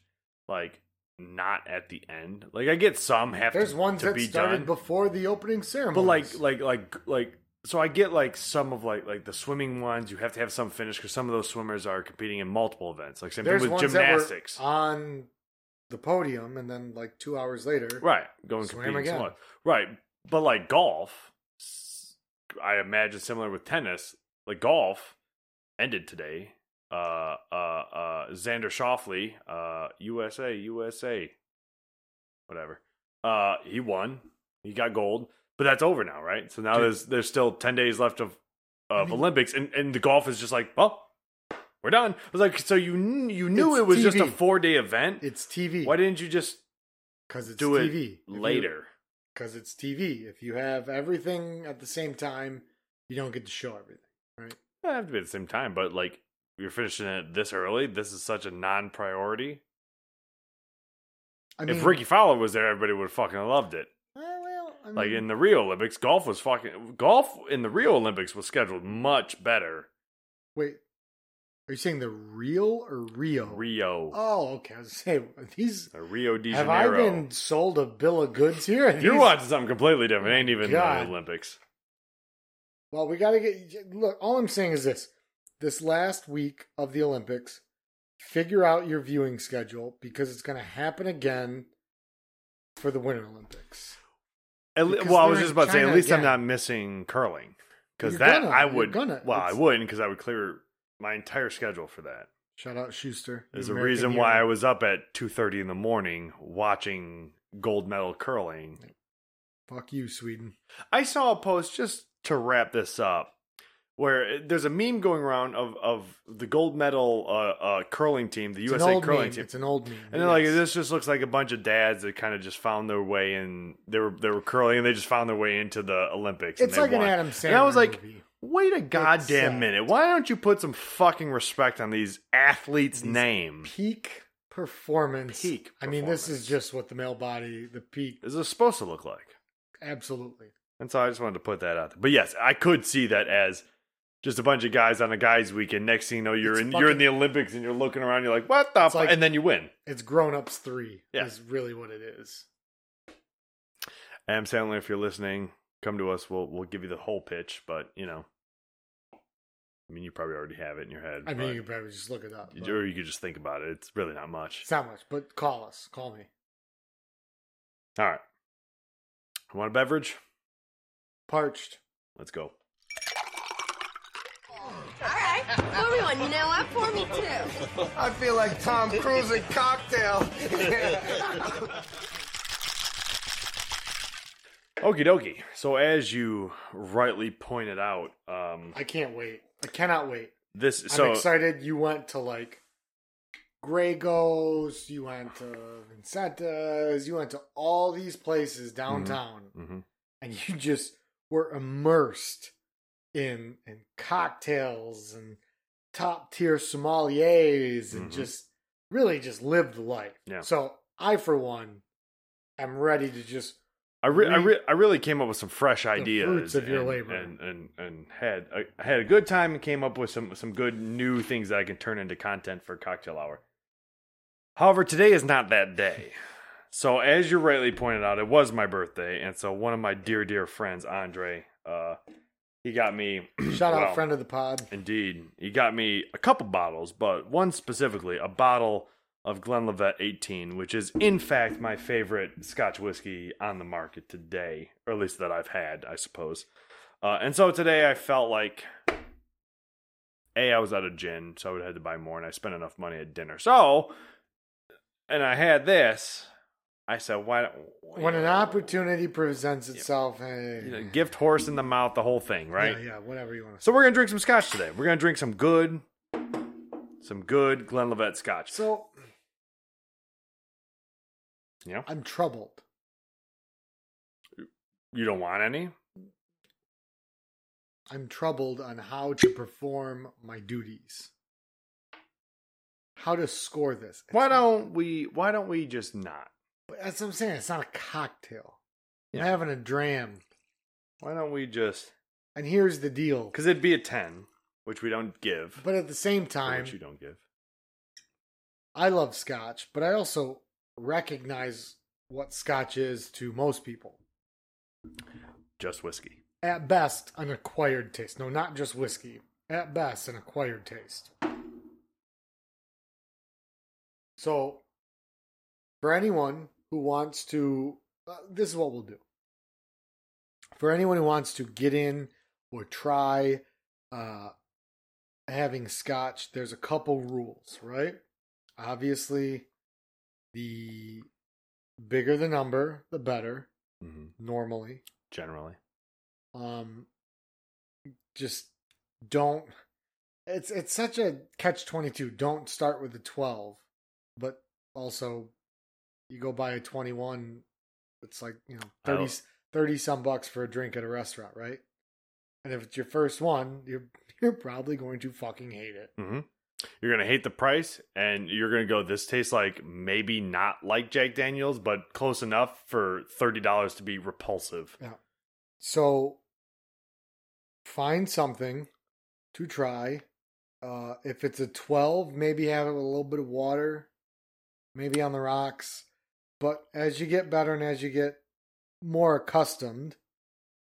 like not at the end. Like I get some have There's to, ones to that be started done, before the opening ceremony. but like like like like so I get like some of like like the swimming ones you have to have some finish because some of those swimmers are competing in multiple events. Like same there's thing with ones gymnastics. that were on the podium, and then like two hours later, Right, going Swam competing again. somewhat. Right, but like golf, I imagine similar with tennis. Like golf ended today. Uh, uh, uh, Xander Schauffele, uh, USA, USA, whatever. Uh, he won. He got gold, but that's over now, right? So now Dude. there's there's still ten days left of of I mean- Olympics, and and the golf is just like, well, we're done. I was like, so you you knew it was just a four day event. it's TV. Why didn't you just Because it's do TV. it later? Because it's TV. If you have everything at the same time, you don't get to show everything, right? It have to be at the same time, but like you're finishing it this early. This is such a non-priority. I mean, if Rickie Fowler was there, everybody would have fucking loved it. I mean, Like in the Rio Olympics, golf was fucking golf in the Rio Olympics was scheduled much better. wait, are you saying the real or Rio? Rio, Oh, okay. I was saying these. the Rio de Janeiro. Have I been sold a bill of goods here? Are You're watching something completely different. It ain't even God. the Olympics. Well, we got to get. Look, all I'm saying is this: this last week of the Olympics, figure out your viewing schedule because it's going to happen again for the Winter Olympics. Le- well, I was just about to say, at least I'm not missing curling because that gonna, I would. gonna. Well, I wouldn't because I would clear my entire schedule for that. Shout out Shuster. There's the a reason hero. why I was up at 2:30 in the morning watching gold medal curling. Fuck you, Sweden. I saw a post just to wrap this up where there's a meme going around of of the gold medal uh, uh, curling team, the It's USA curling meme. team. It's an old meme. And they're like, this just looks like a bunch of dads that kind of just found their way in. They were they were curling and they just found their way into the Olympics. It's like an. Adam Sandler And I was like, movie. wait a goddamn sad. minute! Why don't you put some fucking respect on these athletes' These names? Peak performance. Peak I mean, this is just what the male body, the peak. Is this supposed to look like? Absolutely. And so I just wanted to put that out there. But yes, I could see that as just a bunch of guys on a guys' weekend. Next thing you know, you're It's in you're in the Olympics and you're looking around. You're like, what the? Like- and then you win. It's Grown Ups 3 Yeah. is really what it is. Am Sandler, if you're listening, come to us. We'll we'll give you the whole pitch. But you know, I mean, you probably already have it in your head. I mean, you could probably just look it up. but or you could just think about it. It's really not much. It's not much, but call us. Call me. All right. Want a beverage? Parched. Let's go. All right. Well, everyone, you know what? Pour me too. I feel like Tom Cruise in cocktail. Okie dokie. So as you rightly pointed out, um, I can't wait. I cannot wait. this I'm so excited. You went to like Grey Ghost. You went to Vincentas. You went to all these places downtown, Mhm. and you just were immersed in in cocktails and top tier sommeliers, and Mhm. just really just live the life. Yeah. So I, for one, am ready to just I, re- I, re- I really came up with some fresh ideas fruits of your labor. and and and had I had a good time and came up with some some good new things that I can turn into content for cocktail hour. However, today is not that day. So as you rightly pointed out, it was my birthday, and so one of my dear dear friends, Andre, uh, he got me shout out friend of the pod. Indeed. He got me a couple bottles, but one specifically, a bottle of Glenlivet 18, which is in fact my favorite Scotch whiskey on the market today, or at least that I've had, I suppose. Uh, and so today I felt like A, I was out of gin, so I would have had to buy more, and I spent enough money at dinner. So, and I had this, I said, why don't When an opportunity presents itself, hey, you know, gift horse in the mouth, the whole thing, right? Yeah, yeah, whatever you want to. So we're gonna drink some scotch today. We're gonna drink some good, some good Glenlivet scotch. So Yeah, I'm troubled. you don't want any? I'm troubled on how to perform my duties. How to score this. Why don't we? Why don't we just not? But That's what I'm saying. It's not a cocktail. Yeah. I'm having a dram. Why don't we just? And here's the deal. Because it'd be a ten, which we don't give. But at the same time, which you don't give. I love scotch, but I also recognize what scotch is to most people. Just whiskey. At best, an acquired taste. No, not just whiskey. At best, an acquired taste. So, for anyone who wants to, uh, this is what we'll do. For anyone who wants to get in or try uh, having scotch, there's a couple rules, right? Obviously, the bigger the number, the better, hmm normally. Generally, Um, just don't. It's it's such a catch twenty two. Don't start with the twelve, but also you go buy a twenty one. It's like you know 30, Oh. 30 some bucks for a drink at a restaurant, right? And if it's your first one, you're you're probably going to fucking hate it. hmm you're gonna hate the price, and you're gonna go. This tastes like maybe not like Jack Daniels, but close enough for thirty dollars to be repulsive. Yeah. So find something to try. Uh, if it's a 12, maybe have it with a little bit of water, maybe on the rocks. But as you get better and as you get more accustomed,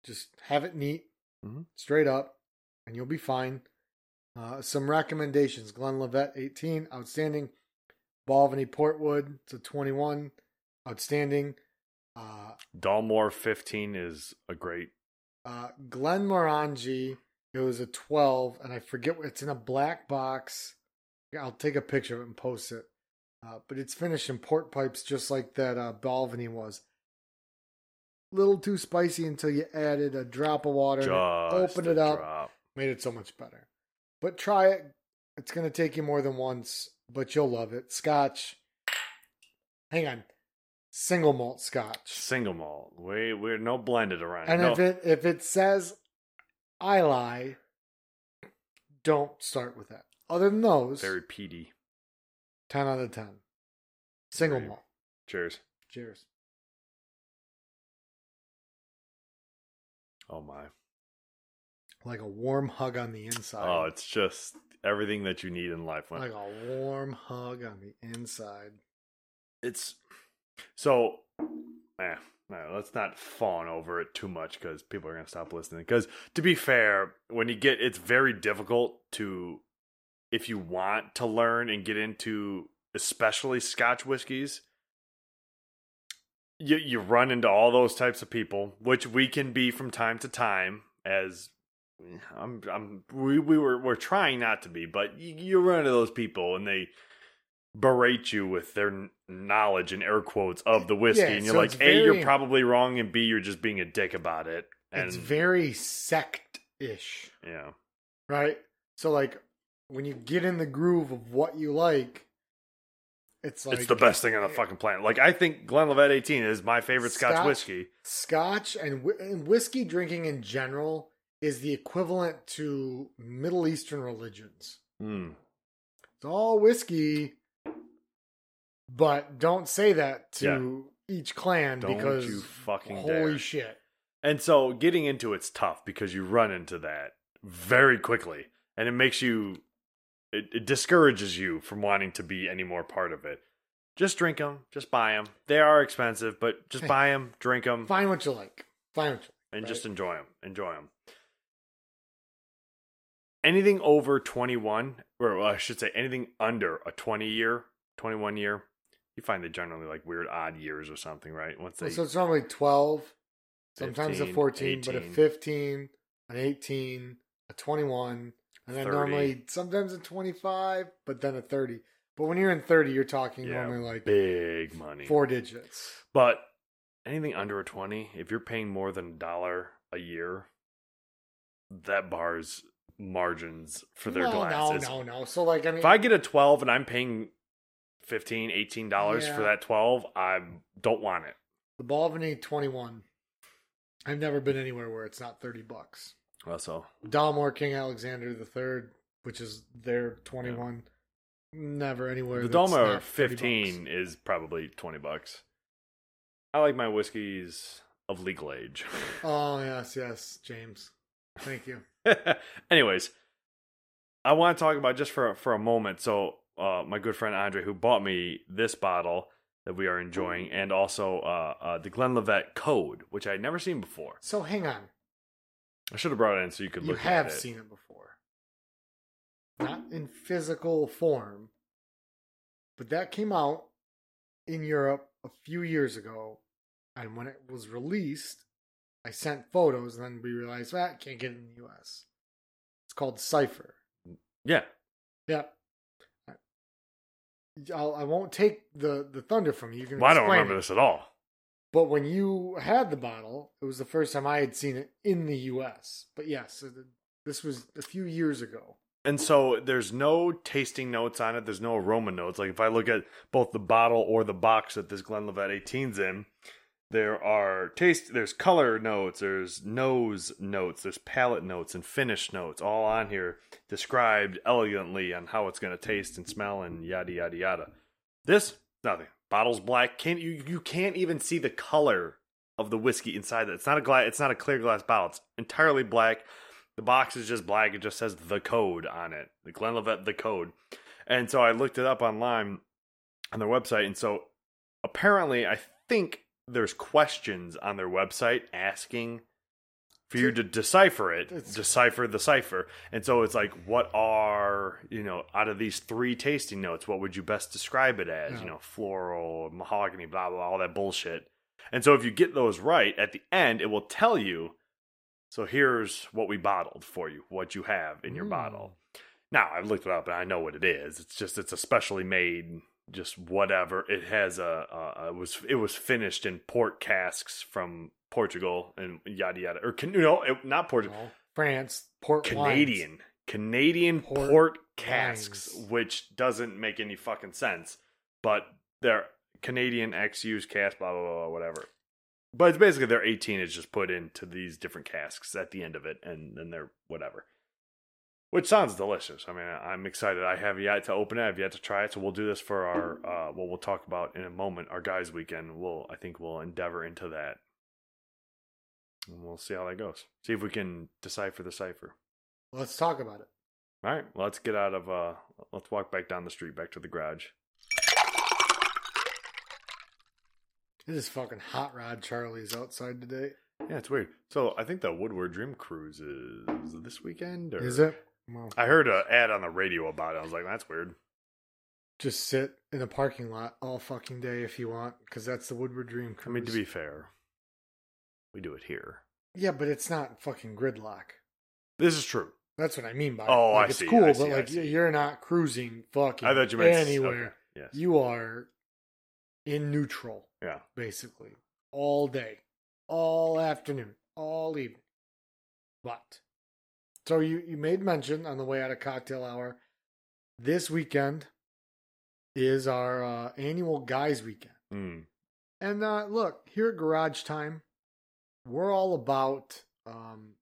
just have it neat, Mhm. straight up, and you'll be fine. Uh, some recommendations Glenlivet 18, outstanding. Balvenie Portwood, it's a 21, outstanding. Uh, Dalmore fifteen is a great. uh, Glenmorangie, it was a 12, and I forget what it's in a black box. I'll take a picture of it and post it. Uh, but it's finished in port pipes just like that uh, Balvenie was. Little too spicy until you added a drop of water, Just opened it up, drop. made it so much better. But try it. It's going to take you more than once, but you'll love it. Scotch. Hang on. Single malt scotch. Single malt. We we're no blended around. And no. if it if it says I lie, don't start with that. Other than those, very peaty. Ten out of ten. Single Right. malt. Cheers. Cheers. Oh my. Like a warm hug on the inside. Oh, it's just everything that you need in life. Like a warm hug on the inside. it's so eh, no, let's not fawn over it too much because people are gonna stop listening. Because to be fair, when you get it's very difficult to if you want to learn and get into especially Scotch whiskeys. You you run into all those types of people, which we can be from time to time. As I'm, I'm we we were we're trying not to be, but you, you run into those people and they berate you with their knowledge and air quotes of the whiskey, Yeah, and you're so like, a, you're probably wrong, and b, you're just being a dick about it. And it's very sect ish. yeah, Right? So like when you get in the groove of what you like, it's like it's the best thing on the fucking planet. Like I think Glenlivet 18 is my favorite Scotch, Scotch- whiskey. Scotch and, and whiskey drinking in general is the equivalent to Middle Eastern religions. Mm. It's all whiskey, but don't say that to each clan Don't because you fucking holy dare. shit. And so getting into it's tough because you run into that very quickly, and it makes you, it, it discourages you from wanting to be any more part of it. Just drink them, just buy them. They are expensive, but just buy them, drink them, Find what you like. Find what you like. and just enjoy them. Enjoy them. Anything over 21, or well, I should say anything under a 20 year, 21 year, you find they generally like weird odd years or something, right? Once they So it's normally 12, sometimes a 15, 14, but a 18. 15, an 18, a 21, and then 30. normally sometimes a 25, but then a 30. But when you're in 30, you're talking Yeah, normally like Big money. four digits. But anything under a 20, if you're paying more than a dollar a year, that bar's margins for their no, glasses. No, no, no. So like I mean, If I get a 12 and I'm paying 15 18 dollars for that 12, I don't want it. the Balvenie 21. I've never been anywhere where it's not 30 bucks. Also, Dalmore King Alexander III, which is their 21. Never anywhere. the that's Dalmore not 30 bucks. 15 is probably 20 bucks. I like my whiskeys of legal age. Oh yes, yes, James. Thank you. Anyways, I want to talk about just for for a moment. So, uh, my good friend Andre, who bought me this bottle that we are enjoying, and also uh, uh, the Glenlivet Code, which I had never seen before. So hang on. I should have brought it in so you could You look have at it. seen it before. Not in physical form. But that came out in Europe a few years ago. And when it was released, I sent photos and then we realized, ah, well, can't get it in the US. It's called Cipher. Mm, yeah, Yeah. I'll, I won't take the, the thunder from you. You well, I don't remember it. this at all. But when you had the bottle, it was the first time I had seen it in the US. But yes, this was a few years ago. And so there's no tasting notes on it. There's no aroma notes. Like if I look at both the bottle or the box that this Glenlivet 18's in, there are taste. There's color notes. There's nose notes. There's palate notes and finish notes all on here, described elegantly on how it's going to taste and smell and yada yada yada. This nothing. Bottle's black. Can't you? You can't even see the color of the whiskey inside it. It's not a glass. It's not a clear glass bottle. It's entirely black. The box is just black. It just says the code on it. The Glenlivet the code. And so I looked it up online on their website. And so apparently, I think there's questions on their website asking for you to decipher it, It's- decipher the cipher. And so it's like, what are, you know, out of these three tasting notes, what would you best describe it as? Yeah. You know, floral, mahogany, blah, blah, all that bullshit. And so if you get those right, at the end, it will tell you, so here's what we bottled for you, what you have in your Mm. bottle. Now, I've looked it up and I know what it is. It's just, it's a specially made, just whatever. It has a, a, it was, it was finished in port casks from Portugal and yada yada. Or, can, you know, not Portugal, No. France, port wines. Canadian. Canadian Port port, casks, wines. which doesn't make any fucking sense. But they're Canadian X used cask, blah, blah, blah, blah, whatever. But it's basically their 18 is just put into these different casks at the end of it, and then they're whatever. Which sounds delicious. I mean, I'm excited. I have yet to open it. I've yet to try it. So we'll do this for our, uh, what we'll talk about in a moment, our guys' weekend. We'll, I think we'll endeavor into that. And we'll see how that goes. See if we can decipher the cipher. Let's talk about it. All right, let's get out of. uh Let's walk back down the street, back to the garage. It is fucking hot rod Charlie's outside today. Yeah, it's weird. So I think the Woodward Dream Cruise is this weekend. Or... Is it? Well, I heard an ad on the radio about it. I was like, that's weird. just sit in a parking lot all fucking day if you want, because that's the Woodward Dream I Cruise. mean, to be fair, we do it here. yeah, but it's not fucking gridlock. This is true. That's what I mean by Oh, it. Like, I it's see, cool, I but see, like you're not cruising fucking I thought you meant anywhere. okay, Yes. You are in neutral, yeah. basically, all day, all afternoon, all evening. But so you you made mention on the way out of cocktail hour. This weekend is our uh, annual guys weekend. Mm. And uh, look, here at Garage Time, we're all about um,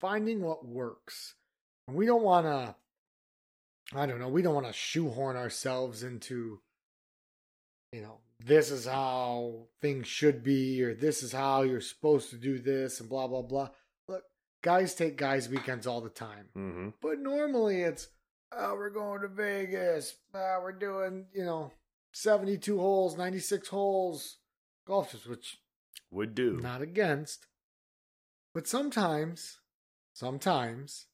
finding what works. And we don't want to, I don't know, we don't want to shoehorn ourselves into, you know, this is how things should be, or this is how you're supposed to do this, and blah, blah, blah. Look, guys take guys' weekends all the time. hmm But normally it's, oh, we're going to Vegas. Ah, we're doing, you know, 72 holes, 96 holes, golfers, which Would do. Not against. But sometimes, sometimes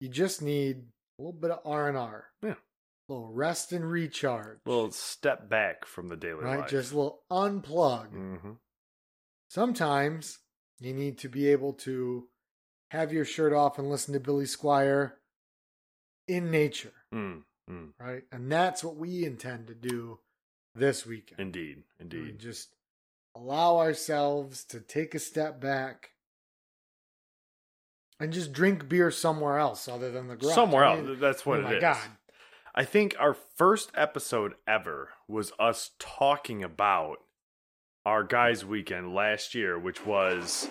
you just need a little bit of R&R. Yeah. A little rest and recharge. A little step back from the daily right? life. Just a little unplug. hmm Sometimes you need to be able to have your shirt off and listen to Billy Squier in nature. Mm. Mm, right? And that's what we intend to do this weekend. indeed, We indeed. just allow ourselves to take a step back and just drink beer somewhere else other than the garage. Somewhere I else. That's what oh it my is. God. I think our first episode ever was us talking about our guys' weekend last year, which was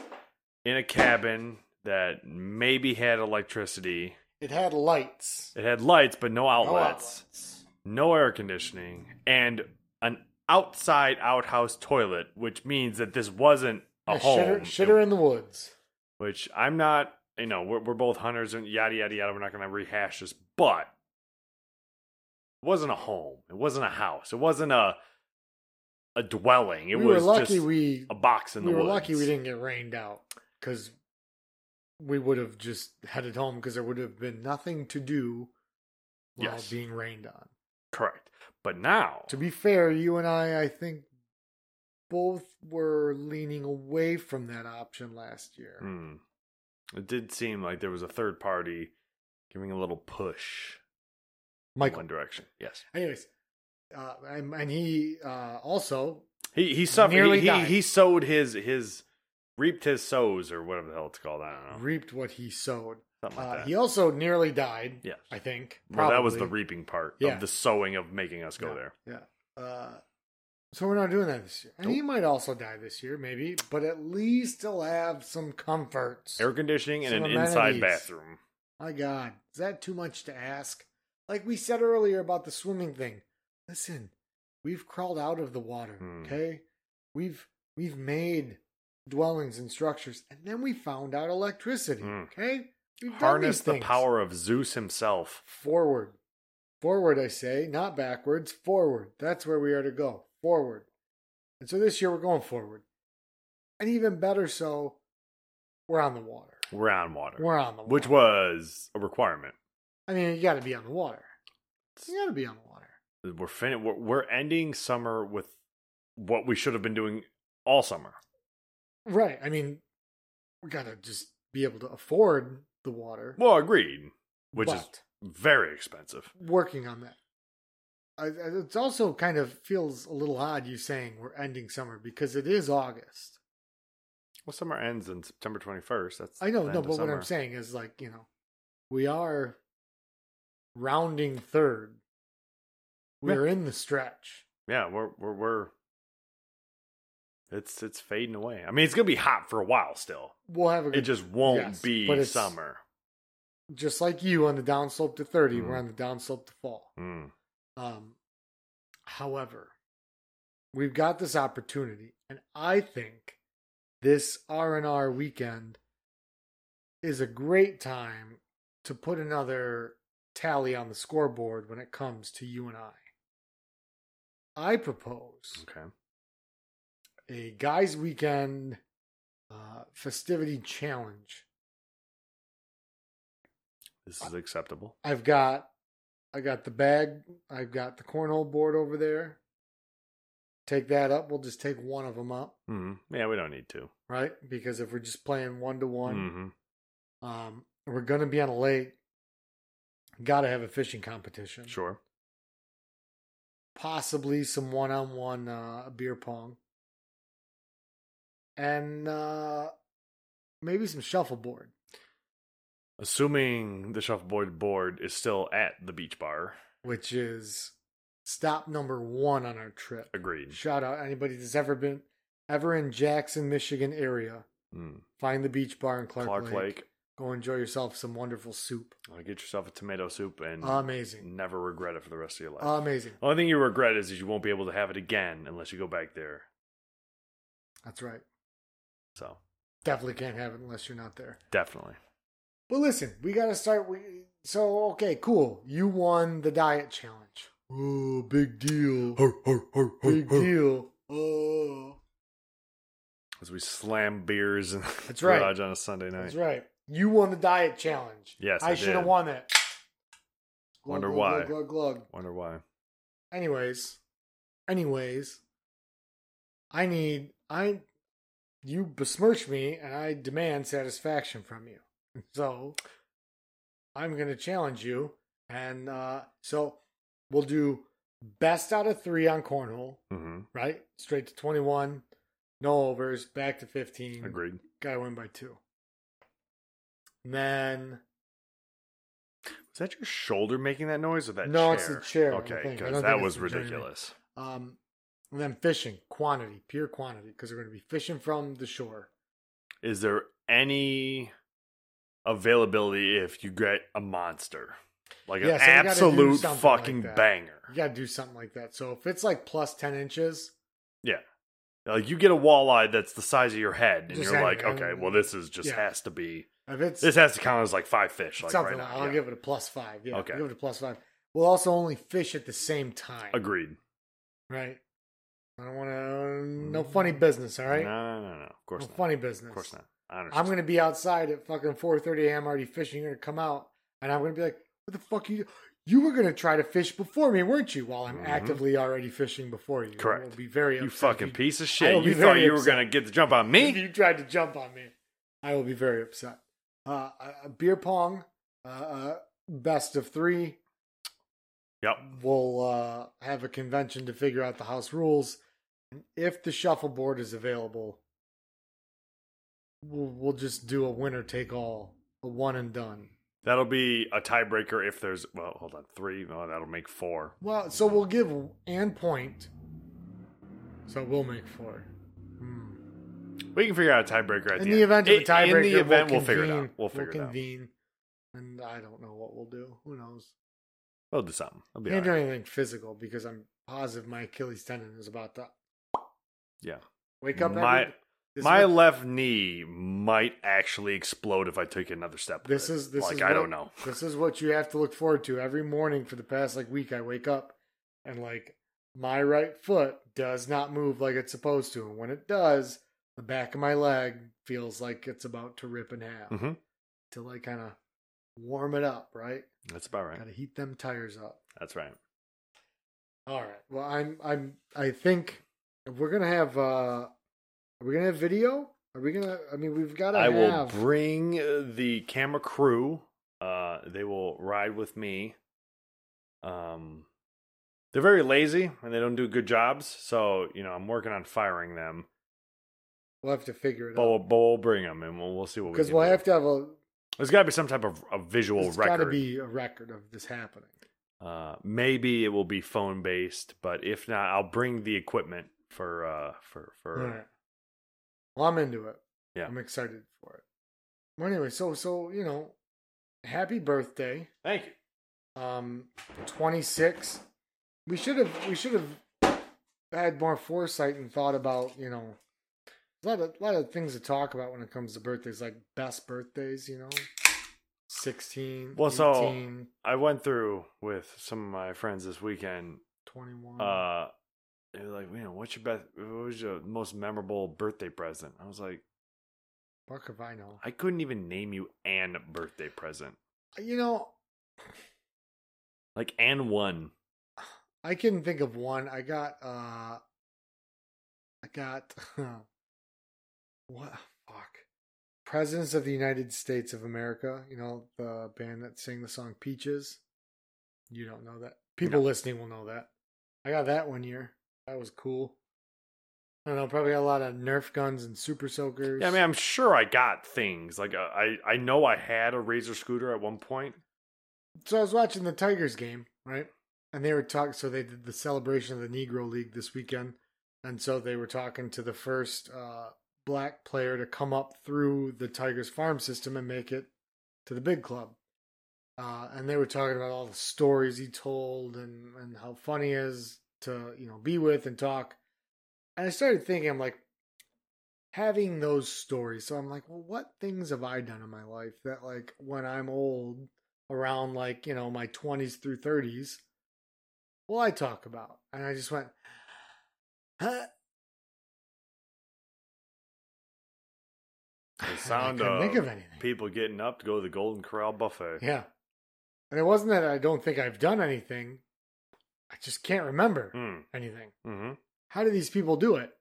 in a cabin that maybe had electricity. It had lights. It had lights, but no No outlets, outlets. no air conditioning, and an outside outhouse toilet, which means that this wasn't a Yeah, home. Shitter, shitter in the woods. which I'm not, you know, we're, we're both hunters and yada, yada, yada. We're not going to rehash this, but it wasn't a home. It wasn't a house. It wasn't a a dwelling. It we was lucky just we a box in we the woods. We were lucky we didn't get rained out because we would have just headed home because there would have been nothing to do while Yes. being rained on. Correct. But now, To be fair, you and I, I think, both were leaning away from that option last year. hmm, it did seem like there was a third party giving a little push in Michael. one direction. Yes. Anyways, uh, and, and he uh, also He he suffered. Nearly He, he, died. he sowed his his reaped his sows or whatever the hell it's called. I don't know. reaped what he sowed. Like Uh, he also nearly died. Yes. I think. Well, that was the reaping part Yeah. of the sowing of making us go Yeah, there. Yeah. Uh, so we're not doing that this year. And he might also die this year, maybe, but at least he'll have some comforts. Air conditioning and an inside bathroom. My God, is that too much to ask? Like we said earlier about the swimming thing. Listen, we've crawled out of the water. Hmm. Okay, we've we've made dwellings and structures, and then we found out electricity. Hmm. Okay, Mm-hmm. we've Harness the power of Zeus himself. forward, forward. I say, not backwards. Forward. That's where we are to go. Forward. And so this year we're going forward, and even better so, we're on the water. We're on water, We're on the water. which was a requirement. I mean, you got to be on the water. You got to be on the water. We're fin- we're, we're ending summer with what we should have been doing all summer. Right. I mean, we got to just be able to afford the water. Well, agreed, which is but very expensive. working on that. I, I- it's also kind of feels a little odd you saying we're ending summer because it is August. Well, summer ends on September twenty first. That's I know, the no, but what I'm saying is like, you know, we are rounding third. We're in the stretch. yeah, we're we're we're it's it's fading away. I mean, it's gonna be hot for a while still. We'll have a good It just won't yes, be summer. just like you on the downslope to 30, Mhm. we're on the downslope to fall. Mm. Um, however, we've got this opportunity, and I think this R and R weekend is a great time to put another tally on the scoreboard when it comes to you and I. I propose Okay. A guys' weekend uh, festivity challenge. This is acceptable. I've got I got the bag, I've got the cornhole board over there. Take that up. We'll just take one of them up, hmm Yeah, we don't need to. right? Because if we're just playing one to one, we're gonna be on a lake. Got to have a fishing competition. Sure. Possibly some one-on-one uh, beer pong, and uh, maybe some shuffleboard. Assuming the shuffleboard board is still at the beach bar. which is stop number one on our trip. Agreed. Shout out anybody that's ever been ever in Jackson, Michigan area. Mm. Find the beach bar in Clark, Clark Lake. Lake. Go enjoy yourself some wonderful soup. Uh, Get yourself a tomato soup and Amazing. never regret it for the rest of your life. Amazing. The only thing you regret is, is you won't be able to have it again unless you go back there. That's right. So Definitely can't have it unless you're not there. definitely. But listen, we got to start. We so okay, cool. You won the diet challenge. Oh, big deal. Big deal. Oh, As we slam beers in the That's right. garage on a Sunday night. that's right. You won the diet challenge. Yes, I, I should have won it. Glug, Wonder glug, why. Glug, glug, glug. Wonder why. Anyways, anyways, I need I you besmirch me and I demand satisfaction from you. So I'm going to challenge you And uh, so we'll do best out of three on cornhole, hmm right? Straight to 21, no overs, back to 15. Agreed. Got to win by two. And then, Was that your shoulder making that noise or that No, chair? it's the chair, Okay, because that was it's the chair. ridiculous. um, and then fishing, quantity, pure quantity, because we're going to be fishing from the shore. Is there any availability if you get a monster? Like Yeah, an so we gotta do absolute something like fucking banger. You got to do something like that. So if it's like plus 10 inches, Yeah. Like you get a walleye that's the size of your head, and you're like, okay, well, this is just yeah. has to be. if it's This has to count as like five fish, like something right like now. I'll yeah. give it a plus five. Yeah, Okay. I'll give it a plus five. We'll also only fish at the same time. Agreed. Right. I don't want to. No funny business. All right. No, no, no, no. Of course not. no not. funny business. Of course not. I I'm gonna be outside at fucking 4:30 a.m. already fishing. You're gonna come out, and I'm gonna be like, "What the fuck you? You were gonna try to fish before me, weren't you? While I'm Mhm. actively already fishing before you. Correct. I will be very upset. You fucking if piece of shit. You thought you were gonna get the jump on If me? you tried to jump on me, I will be very upset. Uh, a- a beer pong, uh, uh, best of three. Yep. We'll uh, have a convention to figure out the house rules. If the shuffleboard is available, we'll, we'll just do a winner take all, a one and done. That'll be a tiebreaker if there's well, hold on, three. No, that'll make four. Well, so we'll give and point. So we'll make four. Hmm. We can figure out a tiebreaker at In the, the end. event of a tiebreaker, in the event, we'll, we'll, figure it out. We'll figure it out. convene. And I don't know what we'll do. Who knows? We'll do something. I'll be Can't do anything physical because I'm positive my Achilles tendon is about to Yeah. wake up. My- every, My what- left knee might actually explode if I take another step. This is this like is I what- don't know. This is what you have to look forward to every morning for the past like week. I wake up and like my right foot does not move like it's supposed to, and when it does, the back of my leg feels like it's about to rip in half. Mhm. To like kind of warm it up, right? That's about right. Got to heat them tires up. That's right. All right. Well, I'm I'm I think we're gonna have uh are we gonna have video? Are we gonna? I mean, we've got to I have. will bring uh, the camera crew. Uh, they will ride with me. Um, they're very lazy and they don't do good jobs. So you know, I'm working on firing them. we'll have to figure it But out we'll, but we'll bring them and we'll, we'll see what we because we'll do. have to have a. There's got to be some type of a visual It's got to be a record of this happening. Uh, maybe it will be phone based, but if not, I'll bring the equipment for uh for for. Right. Well, I'm into it. Yeah. I'm excited for it. Well, anyway, so so you know, happy birthday. Thank you. Um, 26. We should have we should have had more foresight and thought about you know a lot of a lot of things to talk about when it comes to birthdays, like best birthdays. You know, 16, Well, so- I went through with some of my friends this weekend 21. uh they were like you know what's your best what was your most memorable birthday present i was like Fuck if I know. i couldn't even name you an birthday present You know, like and one I can think of one. I got uh I got what fuck. Presidents of the United States of America, you know, the band that sang the song Peaches. You don't know that. People No. listening will know that. I got that one year. That was cool. I don't know, probably a lot of Nerf guns and super soakers. yeah i mean i'm sure i got things like uh, i i know i had a razor scooter at one point so I was watching the Tigers game, right? And they were talking. So they did the celebration of the Negro League this weekend, and so they were talking to the first uh, black player to come up through the Tigers farm system and make it to the big club. Uh, and they were talking about all the stories he told and and how funny he is to you know be with and talk. And I started thinking, I'm like, having those stories. So I'm like, well, what things have I done in my life that like when I'm old, around like, you know, my 20s through 30s, will I talk about? And I just went, huh? the sound I couldn't of, think of anything. people getting up to go to the golden corral buffet Yeah. And it wasn't that I don't think I've done anything. I just can't remember mm. anything. hmm How do these people do it?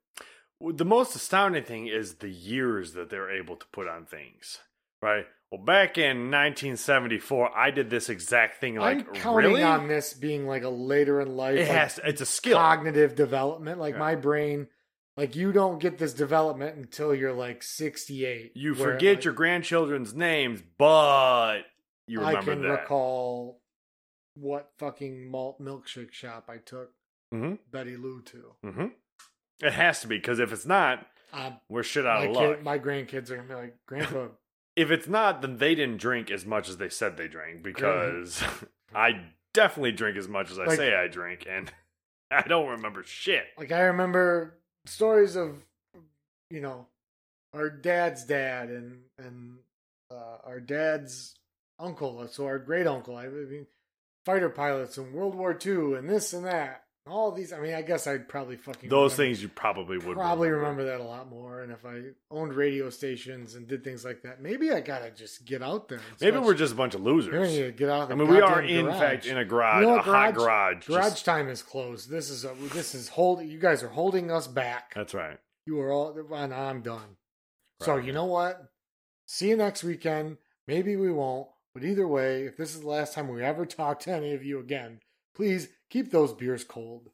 the most astounding thing is the years that they're able to put on things Right. Well, back in 1974, I did this exact thing. Like, I'm counting really? on this being like a later in life it like, has. It's a skill. cognitive development. Like Yeah. my brain, like you don't get this development until you're like 68. You forget like, your grandchildren's names, but you I remember can that. recall what fucking malt milkshake shop I took hmm Betty Lou to. hmm It has to be because if it's not, Uh, we're shit out of luck. kid, my grandkids are gonna be like, Grandpa, if it's not, then they didn't drink as much as they said they drank because I definitely drink as much as I Like- say I drink, and I don't remember shit. like I remember stories of, you know, our dad's dad and and uh, our dad's uncle, so our great uncle. I mean, fighter pilots in World War II and this and that. All these. I mean, I guess I'd probably fucking Those remember- things you probably would probably remember that a lot more. And if I owned radio stations and did things like that, maybe I gotta just get out there. Maybe we're just a bunch of Maybe I need losers. get out. I mean, we are in garage. fact in a garage, You know a what, hot garage- garage. Garage Just- time is closed. This is a, this is holding. You guys are holding us back. that's right. You are all. And I'm done. So you know what? See you next weekend. Maybe we won't. But either way, if this is the last time we ever talk to any of you again, please keep those beers cold.